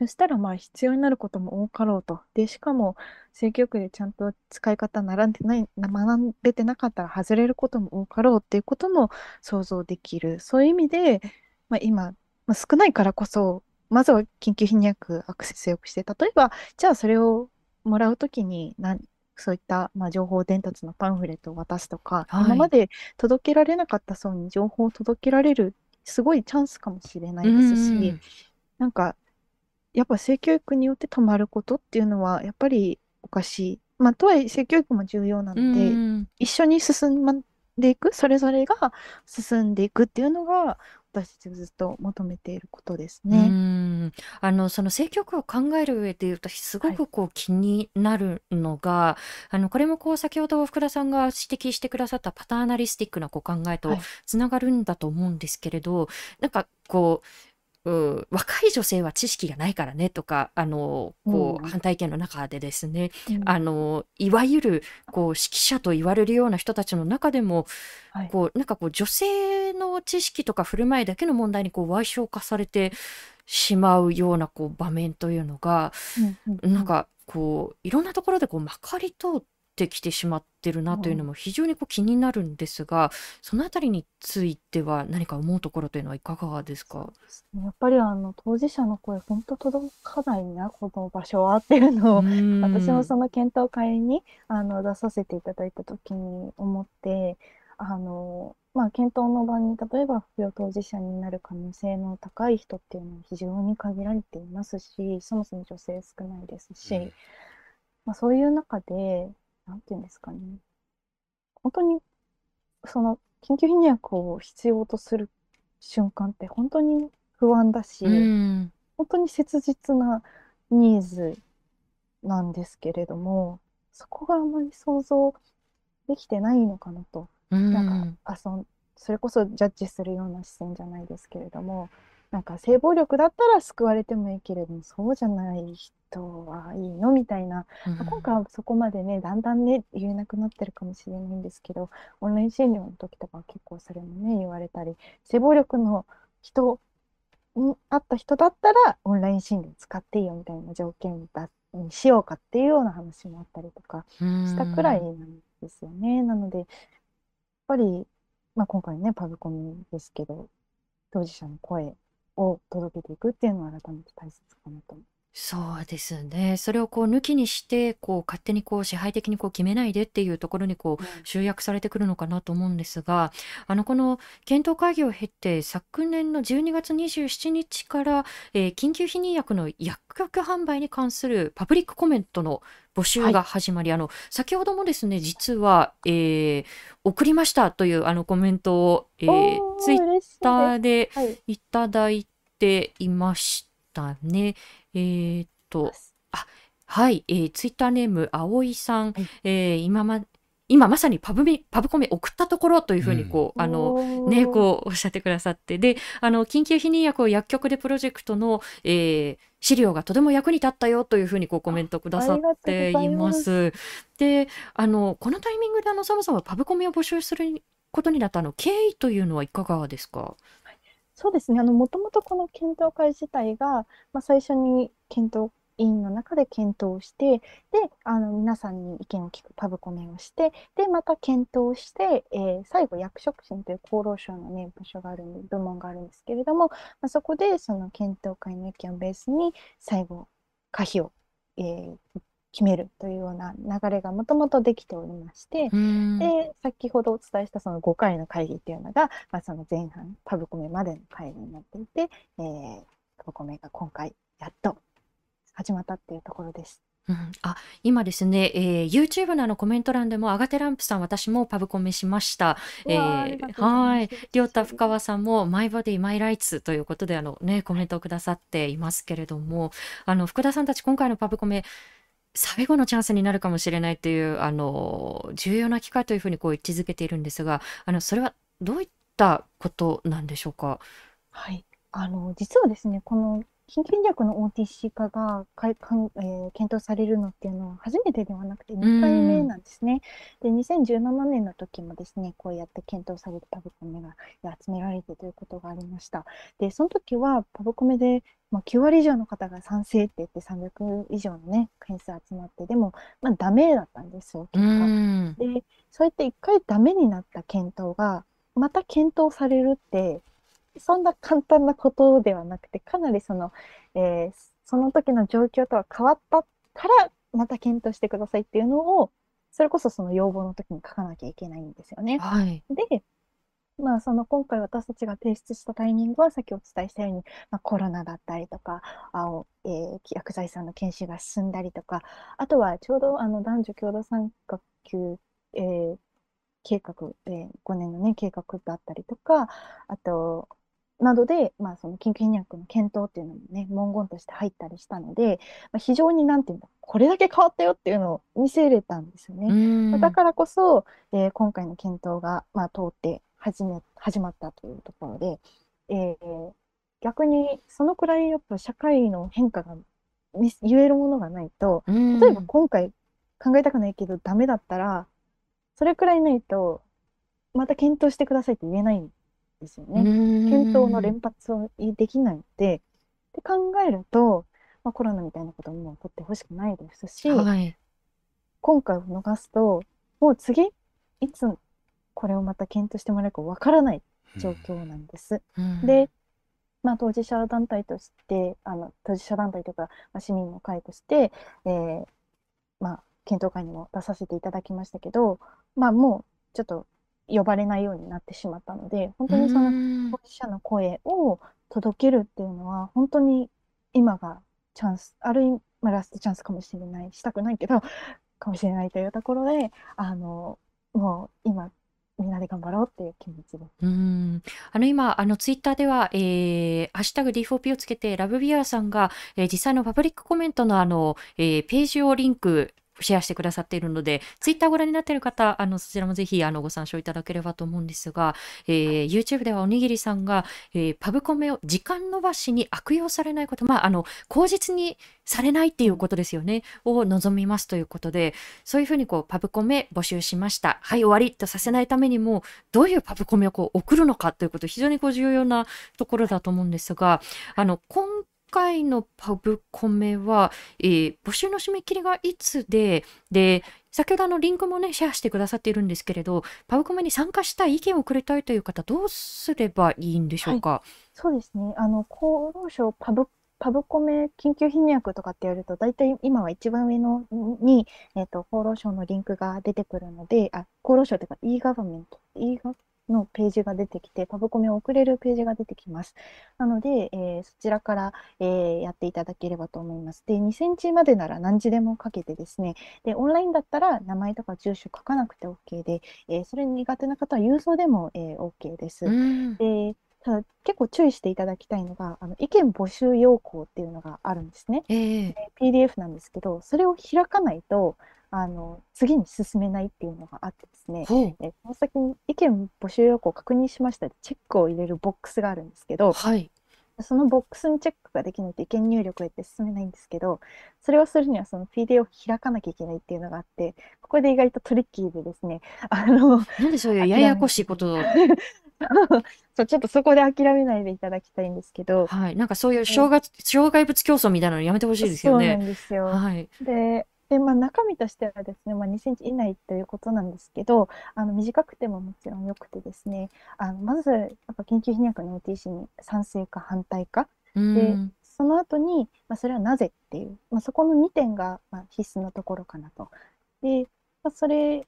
S3: そしたらまあ必要になることも多かろうと。で、しかも性教育でちゃんと使い方並んでない、な学べてなかったら外れることも多かろうっていうことも想像できる。そういう意味で、まあ、今、まあ、少ないからこそ、まずは緊急避妊薬アクセスよくして、例えば、じゃあそれをもらうときになん、そういった、まあ、情報伝達のパンフレットを渡すとか、今
S1: はい。
S3: まで届けられなかった層に情報を届けられる、すごいチャンスかもしれな
S1: う
S3: いですし、
S1: ん。
S3: なんか、やっぱ性教育によって止まることっていうのは、やっぱりおかしい。まあ、とはいえ性教育も重要な
S1: う
S3: ので、
S1: ん。
S3: 一緒に進んでいく、それぞれが進んでいくっていうのが、私たちずっと求めていることです
S1: う
S3: ね。
S1: ん。あの、その政局を考える上で言うと、すご
S3: はい。
S1: くこう気になるのが、あの、これもこう先ほど福田さんが指摘してくださったパターナリスティックなこう考えと
S3: はい。
S1: つながるんだと思うんですけれど、なんかこう、うん、若い女性は知識がないからねとか、あの、
S3: う
S1: こう、
S3: ん。
S1: 反対意見の中でですね、あ
S3: うん。
S1: の、いわゆる、こう、指揮者と言われるような人たちの中でも、
S3: はい。
S1: こう、なんかこう、女性の知識とか振る舞いだけの問題にこう、矮小化されてしまうようなこう、場面というのが、かこう、いろんなところでこう、まかり通ってきてしまってるなというの
S3: うん
S1: も非常にこう気になるんですが、そのあたりについては何か思うところというのはいかがですか？
S3: やっぱりあの当事者の声、本当届かないな、この場所はっていうの
S1: う
S3: を、私も
S1: ん。
S3: その検討会にあの出させていただいたときに思って、あの、まあ、検討の場に、例えば不養当事者になる可能性の高い人っていうのは非常に限られていますし、そもそも女性少ないです
S2: う
S3: し、
S2: ん。
S3: まあ、そういう中で、なんていうんですかね、本当にその緊急避妊薬を必要とする瞬間って本当に不安だ
S1: う
S3: し、
S1: ん。
S3: 本当に切実なニーズなんですけれども、そこがあまり想像できてないのかなと。
S1: う
S3: なんか、
S1: ん。
S3: あ、そ、それこそジャッジするような視線じゃないですけれども、なんか性暴力だったら救われてもいいけれども、そうじゃない人はいいのみたいな。
S1: う
S3: まあ今
S1: ん。
S3: 回はそこまでね、だんだんね、言えなくなってるかもしれないんですけど、オンライン診療の時とかは結構それもね、言われたり、性暴力の人に会った人だったら、オンライン診療使っていいよみたいな条件だにしようかっていうような話もあったりとか
S1: う
S3: したくらい
S1: ん。
S3: なんですよね。なので、やっぱり、まあ、今回ね、パブコメですけど、当事者の声を届けていくっていうのは改めて大切かなと思。
S1: そうですね。それをこう抜きにして、こう勝手にこう支配的にこう決めないでっていうところにこう
S3: うん
S1: 集約されてくるのかなと思うんですが、あのこの検討会議を経て昨年の12月27日から、えー緊急避妊薬の薬局販売に関するパブリックコメントの募集
S3: はい。
S1: が始まり、あの先ほどもですね、実は、えー送りましたというあのコメントを、えーツイッ
S3: 嬉しい
S1: タ。ーで
S3: はい。
S1: いただいていましたね。えーっと、あ、はい、えー、ツイッターネーム、葵さん、
S3: はい。
S1: えー今ま、今まさにパブミ、パブコメ送ったところというふう
S2: うん。
S1: にこう、あの、ね。こうおっしゃってくださって、で、あの、緊急避妊薬を薬局でプロジェクトの、えー資料がとても役に立ったよというふうにこうコメントくださってい。
S3: ます。
S1: で、あの、このタイミングであの、そもそもパブコメを募集することになったあの経緯というのはいかがですか？
S3: そうですね。あの、もともとこの検討会自体が、まあ、最初に検討委員の中で検討して、で、あの、皆さんに意見を聞くパブコメをして、で、また検討して、えー最後、薬食診という厚労省のね、部署があるんで、部門があるんですけれども、まあ、そこで、その検討会の意見をベースに、最後、可否を、えー決めるというような流れがもともとできておりまして。で、先ほどお伝えしたその5回の会議っていうのが、まあ、その前半、パブコメまでの会議になっていて、えー、パブコメが今回やっと始まったっていうところです。
S1: うん、あ今ですね、えー、YouTube のあのコメント欄でも、アガテランプさん、私もパブコメしました。えー、はい。りょうた深川さんも、マイボディ、マイライツということで、あのね、コメントをくださっていますけれども、あの、福田さんたち、今回のパブコメ、最後のチャンスになるかもしれないという、あの、重要な機会というふうにこう位置づけているんですが、あの、それはどういったことなんでしょうか？
S3: はい。あの、実はですね、この緊急薬の OTC 化がかいかん、えー、検討されるのっていうのは初めてではなくて2回目なんですね。で2017年の時もですねこうやって検討されてパブコメが集められてということがありました。でその時はパブコメで、まあ、9割以上の方が賛成って言って300以上のね件数集まってでも、まあ、ダメだったんですよ結果。でそうやって1回ダメになった検討がまた検討されるってそんな簡単なことではなくて、かなりその、えー、その時の状況とは変わったから、また検討してくださいっていうのを、それこそその要望の時に書かなきゃいけないんですよね。
S1: はい、
S3: で、まあ、その今回私たちが提出したタイミングは、さっきお伝えしたように、まあ、コロナだったりとか、あえー、薬剤師さんの研修が進んだりとか、あとはちょうどあの男女共同参画級、えー、計画、えー、5年のね、計画だったりとか、あと、などで、まあ、その緊急避薬の検討っていうのもね、文言として入ったりしたので、まあ、非常になんていうんだ、これだけ変わったよっていうのを見せれたんですよね。だからこそ、えー、今回の検討が、まあ、通って始め始まったというところで、えー、逆にそのくらいやっぱ社会の変化が言えるものがないと、例えば今回考えたくないけどダメだったら、それくらいないと、また検討してくださいって言えないですよね。検討の連発をできないので、って考えると、まあ、コロナみたいなことも起こってほしくないですし、
S1: はい、
S3: 今回を逃すと、もう次、いつこれをまた検討してもらえるかわからない状況なんです。
S1: うん、
S3: で、まあ、当事者団体として、あの当事者団体とか、まあ、市民の会として、えーまあ、検討会にも出させていただきましたけど、まあ、もうちょっと呼ばれないようになってしまったので、本当にその当事者の声を届けるっていうのは、本当に今がチャンス、ある意味、まあ、ラストチャンスかもしれない、したくないけど、かもしれないというところで、あの、もう今、みんなで頑張ろうっていう気持ちです。
S1: うんあの今、あのツイッターでは、えー、ハッシュタグ D4P をつけて、ラブビアさんが、えー、実際のパブリックコメントのあの、えー、ページをリンクシェアしてくださっているので、ツイッターご覧になっている方、あの、そちらもぜひ、あの、ご参照いただければと思うんですが、えー、YouTube ではおにぎりさんが、えー、パブコメを時間延ばしに悪用されないこと、まあ、あの、口実にされないっていうことですよね、を望みますということで、そういうふうにこう、パブコメ募集しました。はい、終わりとさせないためにも、どういうパブコメをこう送るのかということ、非常にこう重要なところだと思うんですが、あの、今回のパブコメは、えー、募集の締め切りがいつで、で、先ほどあのリンクもね、シェアしてくださっているんですけれど、パブコメに参加したい意見をくれたいという方、どうすればいいんでしょうか？はい、
S3: そうですね。あの、厚労省パブパブコメ緊急避薬とかってやると、大体今は一番上のに、えっ、ー、と、厚労省のリンクが出てくるので、あ、厚労省というか e ガバメント、e ガのページが出てきて、パブコメを送れるページが出てきます。なので、えー、そちらから、えー、やっていただければと思います。で、2センチまでなら何時でもかけてですね、で、オンラインだったら名前とか住所書かなくて OK で、えー、それに苦手な方は郵送でも、えー、OK です。でただ結構注意していただきたいのが、あの意見募集要項っていうのがあるんですね。
S1: えー、
S3: PDF なんですけど、それを開かないと、あの次に進めないっていうのがあってですね、えこの先に意見募集要項を確認しましたでチェックを入れるボックスがあるんですけど、
S1: はい、
S3: そのボックスにチェックができないと意見入力へって進めないんですけど、それをするにはその PDF を開かなきゃいけないっていうのがあって、ここで意外とトリッキーでですね、あの、
S1: なんでそういうややこしいことを。
S3: そうちょっとそこで諦めないでいただきたいんですけど、
S1: はい、なんかそういう障害障害物競争みたいなのやめてほしいですよね。
S3: そうなんですよ。
S1: はい、
S3: でで、まあ、中身としてはですね、まあ、2センチ以内ということなんですけど、あの短くてももちろん良くてですね、あのまず、やっぱ緊急避薬の OTC に賛成か反対か、で、その後に、まあ、それはなぜっていう、まあ、そこの2点が、まあ、必須のところかなと。で、まあ、それ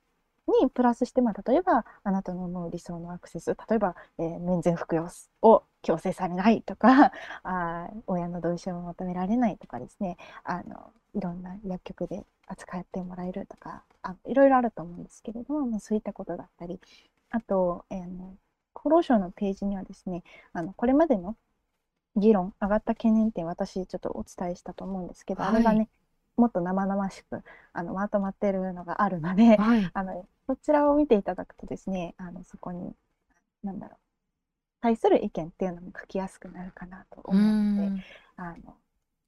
S3: にプラスして、まあ、例えばあなたの思う理想のアクセス例えば、えー免税服用を強制されないとか あー親の同意書を求められないとかですねあのいろんな薬局で扱ってもらえるとかあいろいろあると思うんですけれども、まあ、そういったことだったりあと、えー厚労省のページにはですねあのこれまでの議論上がった懸念点私ちょっとお伝えしたと思うんですけど、あれが
S1: はい
S3: ねもっと生々しくあのまとまってるのがあるので、
S1: はい。
S3: あのそちらを見ていただくとですねあのそこになんだろう対する意見っていうのも書きやすくなるかなと
S1: う
S3: 思うので
S1: ん。
S3: あの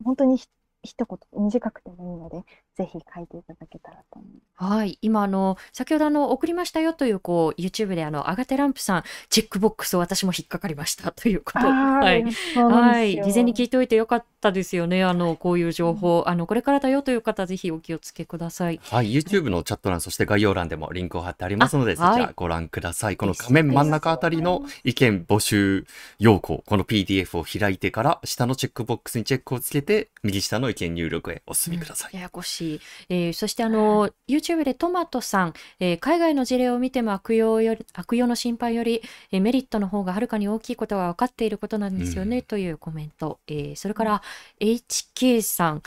S3: 本当にひ一言短くてもいいのでぜひ書いていただけたらと思います。
S1: はい。今、あの、先ほどあの、送りましたよという、こう、YouTube であの、アガテランプさん、チェックボックス私も引っかかりましたということ。はい。
S3: そうなん
S1: はい。
S3: ですよ
S1: 事前に聞いておいてよかったですよね。あの、こういう情報。あの、これからだよという方、ぜひお気をつけください。
S2: はい、YouTube のチャット欄、そして概要欄でもリンクを貼ってありますので、
S1: あ
S2: そち
S1: はい
S2: らご覧ください。この画面真ん中あたりの意見募集要項、この PDF を開いてから、下のチェックボックスにチェックをつけて、右下の意見入力へお進みください。
S1: ややこしい。えーそしてあの、YouTube でトマトさん、えー海外の事例を見ても悪用より、悪用の心配より、えーメリットの方がはるかに大きいことは分かっていることなんですよね、
S2: うん。
S1: というコメント。えーそれから HK さん。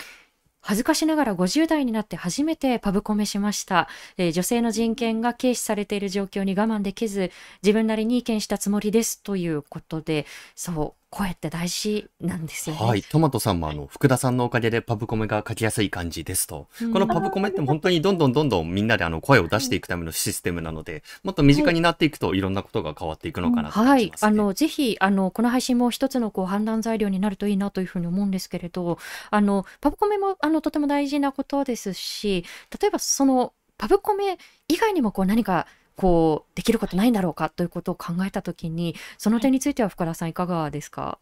S1: 恥ずかしながら50代になって初めてパブコメしました、えー女性の人権が軽視されている状況に我慢できず自分なりに意見したつもりですということで。そう声って大事なんですよね。
S2: はい、トマトさんもあの、福田さんのおかげでパブコメが書きやすい感じですと。
S1: うん
S2: このパブコメって本当にどんどんどんどんみんなであの声を出していくためのシステムなので、もっと身近になっていくといろんなことが変わっていくのかなと感
S1: はい、
S2: じますね。
S1: あのぜひあのこの配信も一つのこう判断材料になるといいなというふうに思うんですけれど、あのパブコメもあのとても大事なことですし、例えばそのパブコメ以外にもこう何かこうできることないんだろうかということを考えたときに、その点については深田さんいかがですか？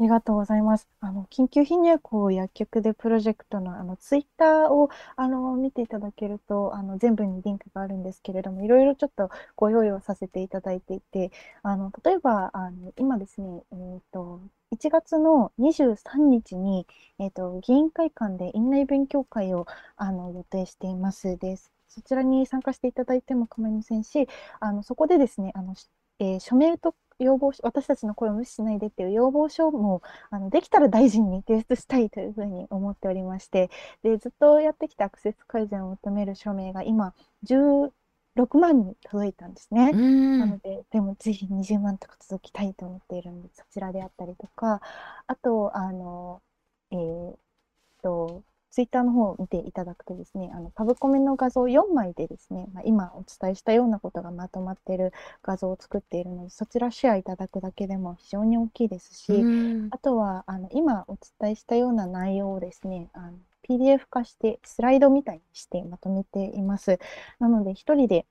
S3: ありがとうございます。あの、緊急避入庫薬局でプロジェクトの、あの、ツイッターを、あの、見ていただけると、あの、全部にリンクがあるんですけれども、いろいろちょっとご用意をさせていただいていて、あの、例えば、あの、今ですね、えっと、1月の23日に、えっと、議員会館で院内勉強会を、あの、予定していますです。そちらに参加していただいても構いませんし、あの、そこでですね、あの、しえー署名と要望書、私たちの声を無視しないでっていう要望書も、あの、できたら大臣に提出したいというふうに思っておりまして、で、ずっとやってきたアクセス改善を求める署名が今、16万に届いたんですね。
S1: う
S3: なんので、でもぜひ20万とか届きたいと思っているので、そちらであったりとか、あと、あの、えーっと、ツイッターの方を見ていただくとですね、あのパブコメの画像4枚でですね、まあ、今お伝えしたようなことがまとまっている画像を作っているので、そちらシェアいただくだけでも非常に大きいですし、
S1: うん
S3: あとはあの今お伝えしたような内容をですね、あの PDF 化してスライドみたいにしてまとめています。なので一人で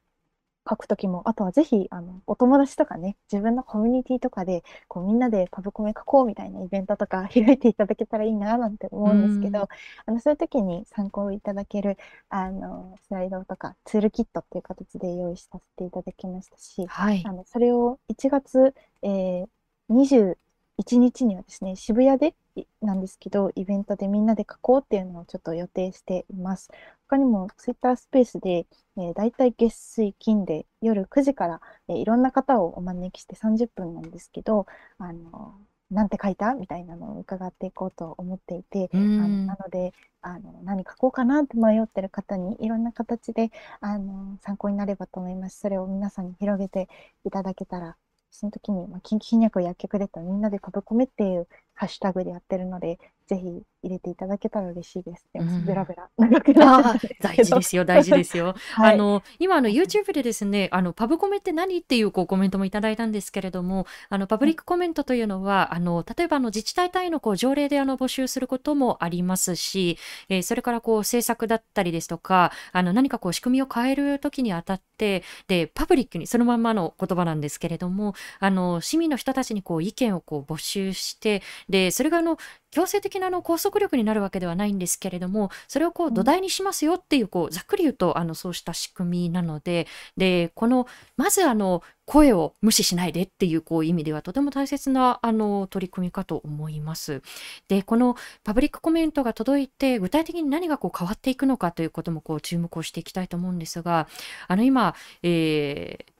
S3: 書くときも、あとはぜひあのお友達とかね、自分のコミュニティとかでこうみんなでパブコメ書こうみたいなイベントとか 開いていただけたらいいななんて思うんですけど、
S1: うん
S3: あのそういう時に参考いただけるあのスライドとかツールキットっていう形で用意させていただきましたし、
S1: はい
S3: あ。のそれを1月、えー、21日にはですね、渋谷でいなんですけど、イベントでみんなで書こうっていうのをちょっと予定しています。他にもツイッタースペースで、えー、大体月水金で夜9時から、えーいろんな方をお招きして30分なんですけど、あの、なんて書いた？みたいなのを伺っていこうと思っていて、
S1: う
S3: あの
S1: ん
S3: なのであの何書こうかなって迷ってる方にいろんな形であの参考になればと思います。それを皆さんに広げていただけたら、その時に、まあ、緊急避薬薬局でとみんなでパブコメっていうハッシュタグでやってるので、ぜひ入れていただけたら嬉しいです。でも
S1: うん
S3: ベラベラ長くなっちゃ
S1: 大事ですよ、大事ですよ。
S3: はい
S1: あの今あの YouTube でですね、あのパブコメって何っていうこうコメントもいただいたんですけれども、あのパブリックコメントというのは、あの例えばあの自治体単位のこう条例であの募集することもありますし、えーそれからこう政策だったりですとか、あの何かこう仕組みを変えるときにあたって、でパブリックにそのまんまの言葉なんですけれども、あの市民の人たちにこう意見をこう募集して、でそれがあの強制的なあの拘束則力になるわけではないんですけれどもそれをこう土台にしますよっていうこうざっくり言うとあのそうした仕組みなのででこのまずあの声を無視しないでっていうこう意味ではとても大切なあの取り組みかと思います。でこのパブリックコメントが届いて具体的に何がこう変わっていくのかということもこう注目をしていきたいと思うんですがあの今、えー、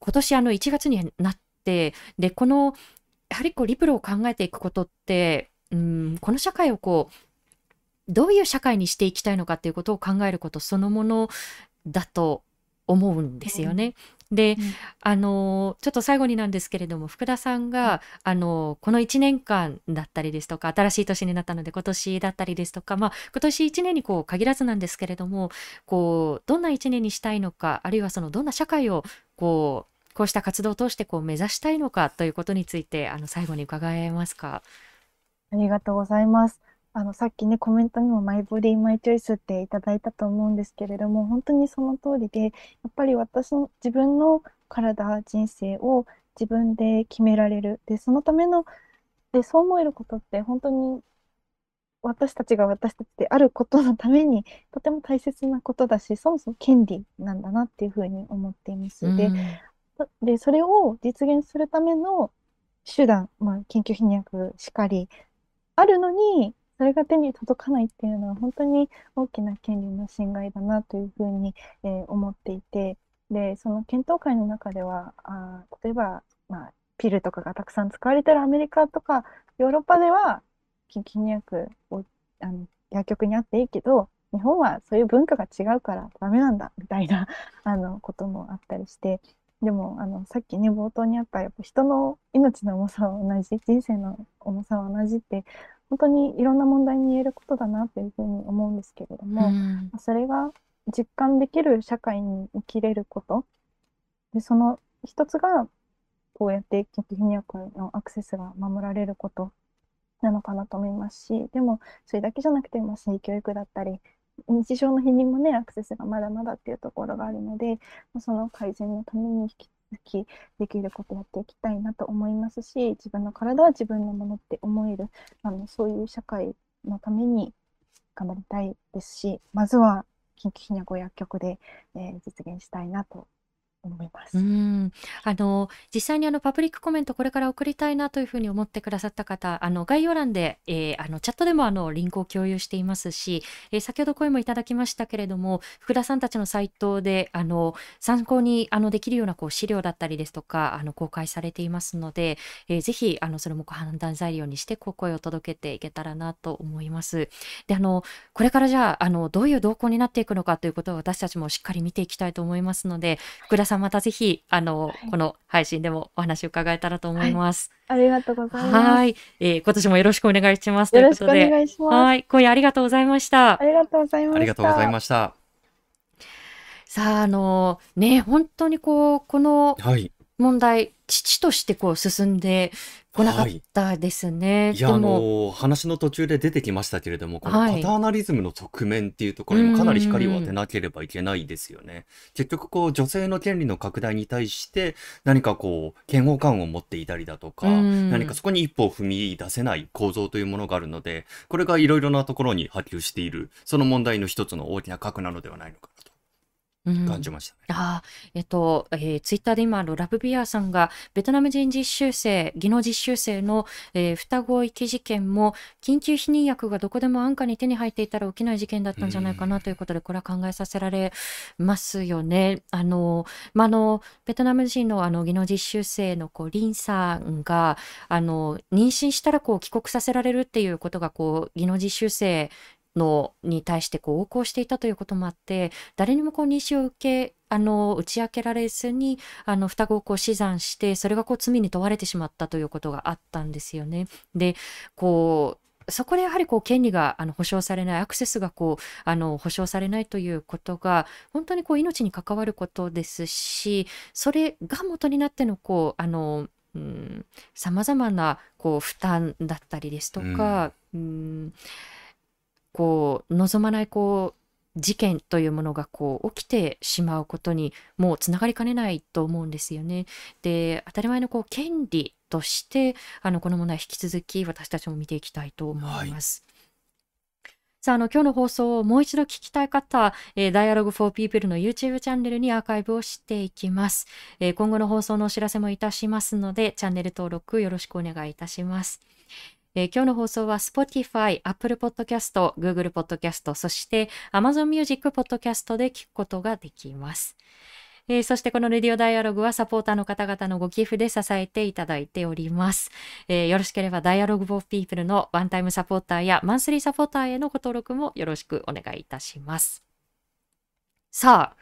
S1: 今年あの1月になってでこのやはりこうリプルを考えていくことってうんこの社会をこうどういう社会にしていきたいのかっていうことを考えることそのものだと思うんですよね。で、うん、あのちょっと最後になんですけれども福田さんが、あのこの1年間だったりですとか新しい年になったので今年だったりですとか、まあ、今年1年にこう限らずなんですけれどもこうどんな1年にしたいのかあるいはそのどんな社会をこうこうした活動を通してこう目指したいのかということについてあの最後に伺えますか？
S3: ありがとうございます。あの、さっきね、コメントにもマイボディ、マイチョイスっていただいたと思うんですけれども、本当にその通りで、やっぱり私の、自分の体、人生を自分で決められる。で、そのための、で、そう思えることって本当に私たちが私たちであることのためにとても大切なことだし、そもそも権利なんだなっていうふうに思っています。で、で、それを実現するための手段、まあ、緊急避妊しかり、あるのに、それが手に届かないっていうのは本当に大きな権利の侵害だなというふうに、えー、思っていてでその検討会の中ではあ例えば、まあ、ピルとかがたくさん使われてるアメリカとかヨーロッパでは緊急薬をあの薬局にあっていいけど日本はそういう文化が違うからダメなんだみたいなあのこともあったりしてでもあのさっきね冒頭にあったやっぱ人の命の重さは同じ人生の重さは同じって本当にいろんな問題に言えることだなというふうに思うんですけれども、うん、それが実感できる社会に生きれること。でその一つがこうやって緊急避妊薬のアクセスが守られることなのかなと思いますしでもそれだけじゃなくて、まあ、性教育だったり日常の避妊もねアクセスがまだまだっていうところがあるのでその改善のために引き続きできることやっていきたいなと思いますし自分の体は自分のものって思えるあのそういう社会のために頑張りたいですしまずは緊急避難薬薬局で、えー、実現したいなと思います。
S1: うんあの実際にあのパブリックコメントこれから送りたいなというふうに思ってくださった方あの概要欄で、えー、あのチャットでもあのリンクを共有していますし、えー、先ほど声もいただきましたけれども福田さんたちのサイトであの参考にあのできるようなこう資料だったりですとかあの公開されていますので、えー、ぜひあのそれもご判断材料にしてこう声を届けていけたらなと思います。であのこれからじゃああのどういう動向になっていくのかということを私たちもしっかり見ていきたいと思いますので福田さんまたぜひ、あの、はい、この配信でもお話を伺えたらと思います。
S3: はい、ありがとうございます。
S1: はい。えー、今年もよろしくお願いします。
S3: よろしくお願いします。
S1: はい。今夜ありがとうございました。
S3: ありがとうございました。
S2: ありがとうございました。
S1: さあ、あの、ね、本当にこう、この問題、はい、父としてこう進んで来なかったですね。
S2: はい、いや、あの、話の途中で出てきましたけれども、このパターナリズムの側面っていうところにもかなり光を当てなければいけないですよね。結局、こう、女性の権利の拡大に対して、何かこう、嫌悪感を持っていたりだとか、何かそこに一歩を踏み出せない構造というものがあるので、これがいろいろなところに波及している、その問題の一つの大きな核なのではないのか。感じましたね。
S1: うん、あえっと、えー、ツイッターで今のラブビアさんがベトナム人実習生技能実習生の、えー、双子遺棄事件も緊急避妊薬がどこでも安価に手に入っていたら起きない事件だったんじゃないかなということで、これは考えさせられますよね。あの、まあ、のベトナム人のあの技能実習生のこうリンさんがあの妊娠したらこう帰国させられるっていうことがこう技能実習生のに対してこう横行していたということもあって誰にもこう認証を受けあの打ち明けられずにあの双子をこう死産してそれがこう罪に問われてしまったということがあったんですよね。でこうそこでやはりこう権利があの保障されないアクセスがこうあの保障されないということが本当にこう命に関わることですしそれが元になってのこうあのさまざまなこう負担だったりですとか、うん、うんこう望まないこう事件というものがこう起きてしまうことにもうつながりかねないと思うんですよね。で当たり前のこう権利としてあのこの問題引き続き私たちも見ていきたいと思います。はいさあ、あの、今日の放送をもう一度聞きたい方、えー、Dialogue for People の YouTube チャンネルにアーカイブをしていきます、えー、今後の放送のお知らせもいたしますので、チャンネル登録よろしくお願いいたします。えー、今日の放送は Spotify、Apple Podcast、Google Podcast、そして Amazon Music Podcast で聞くことができます。えー、そしてこのレディオダイアログはサポーターの方々のご寄付で支えていただいております。えー、よろしければダイアログフォーピープルのワンタイムサポーターやマンスリーサポーターへのご登録もよろしくお願いいたします。さあ、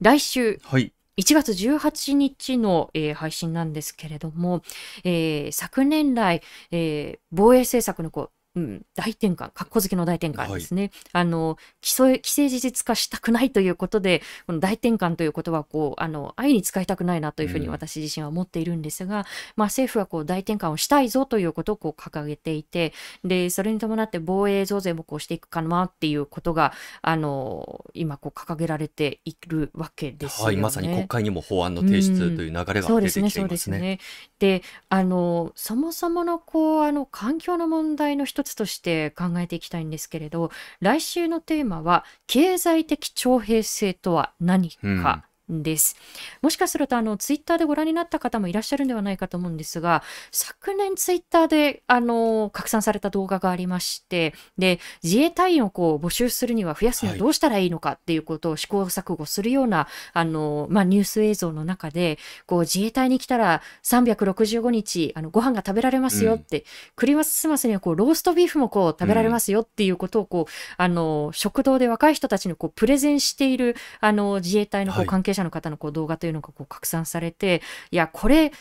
S1: 来週、はい、1月18日の、えー、配信なんですけれども、えー、昨年来、えー、防衛政策のこううん、大転換、格好好きの大転換ですね。はい、あの既成事実化したくないということで、この大転換という言葉をこうあの愛に使いたくないなというふうに私自身は思っているんですが、うん、まあ、政府はこう大転換をしたいぞということをこう掲げていて、でそれに伴って防衛増税もこうしていくかなっていうことがあの今こう掲げられているわけですよね。はい、
S2: まさに国会にも法案の提出という流れが出てきていますね。うん、そうですね、そうですね。
S1: で、あのそもそものこうあの環境の問題の一つとして考えていきたいんですけれど来週のテーマは経済的徴兵制とは何か？です。もしかするとあのツイッターでご覧になった方もいらっしゃるんではないかと思うんですが昨年ツイッターであの拡散された動画がありましてで自衛隊員をこう募集するには増やすにはどうしたらいいのかっていうことを試行錯誤するようなあの、まあ、ニュース映像の中でこう自衛隊に来たら365日あのご飯が食べられますよって、うん、クリスマスにはこうローストビーフもこう食べられますよっていうことをこう、あの食堂で若い人たちにこうプレゼンしているあの自衛隊のこう関係者者の方のこう動画というのがこう拡散されていやこれ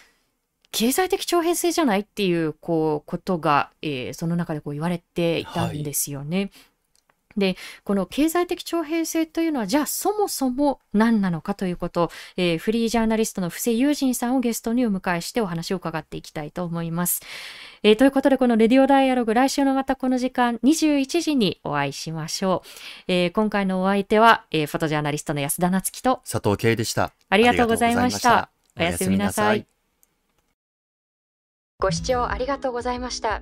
S1: 経済的徴兵制じゃないっていうこうことが、えー、その中でこう言われていたんですよね。はいでこの経済的徴兵制というのはじゃあそもそも何なのかということ、えー、フリージャーナリストの布施友人さんをゲストにお迎えしてお話を伺っていきたいと思います。えー、ということでこのレディオダイアログ来週のまたこの時間21時にお会いしましょう。えー、今回のお相手は、えフォトジャーナリストの安田夏樹と
S2: 佐藤圭でした。
S1: ありがとうございました。おやすみなさい。ご視聴ありがとうございました。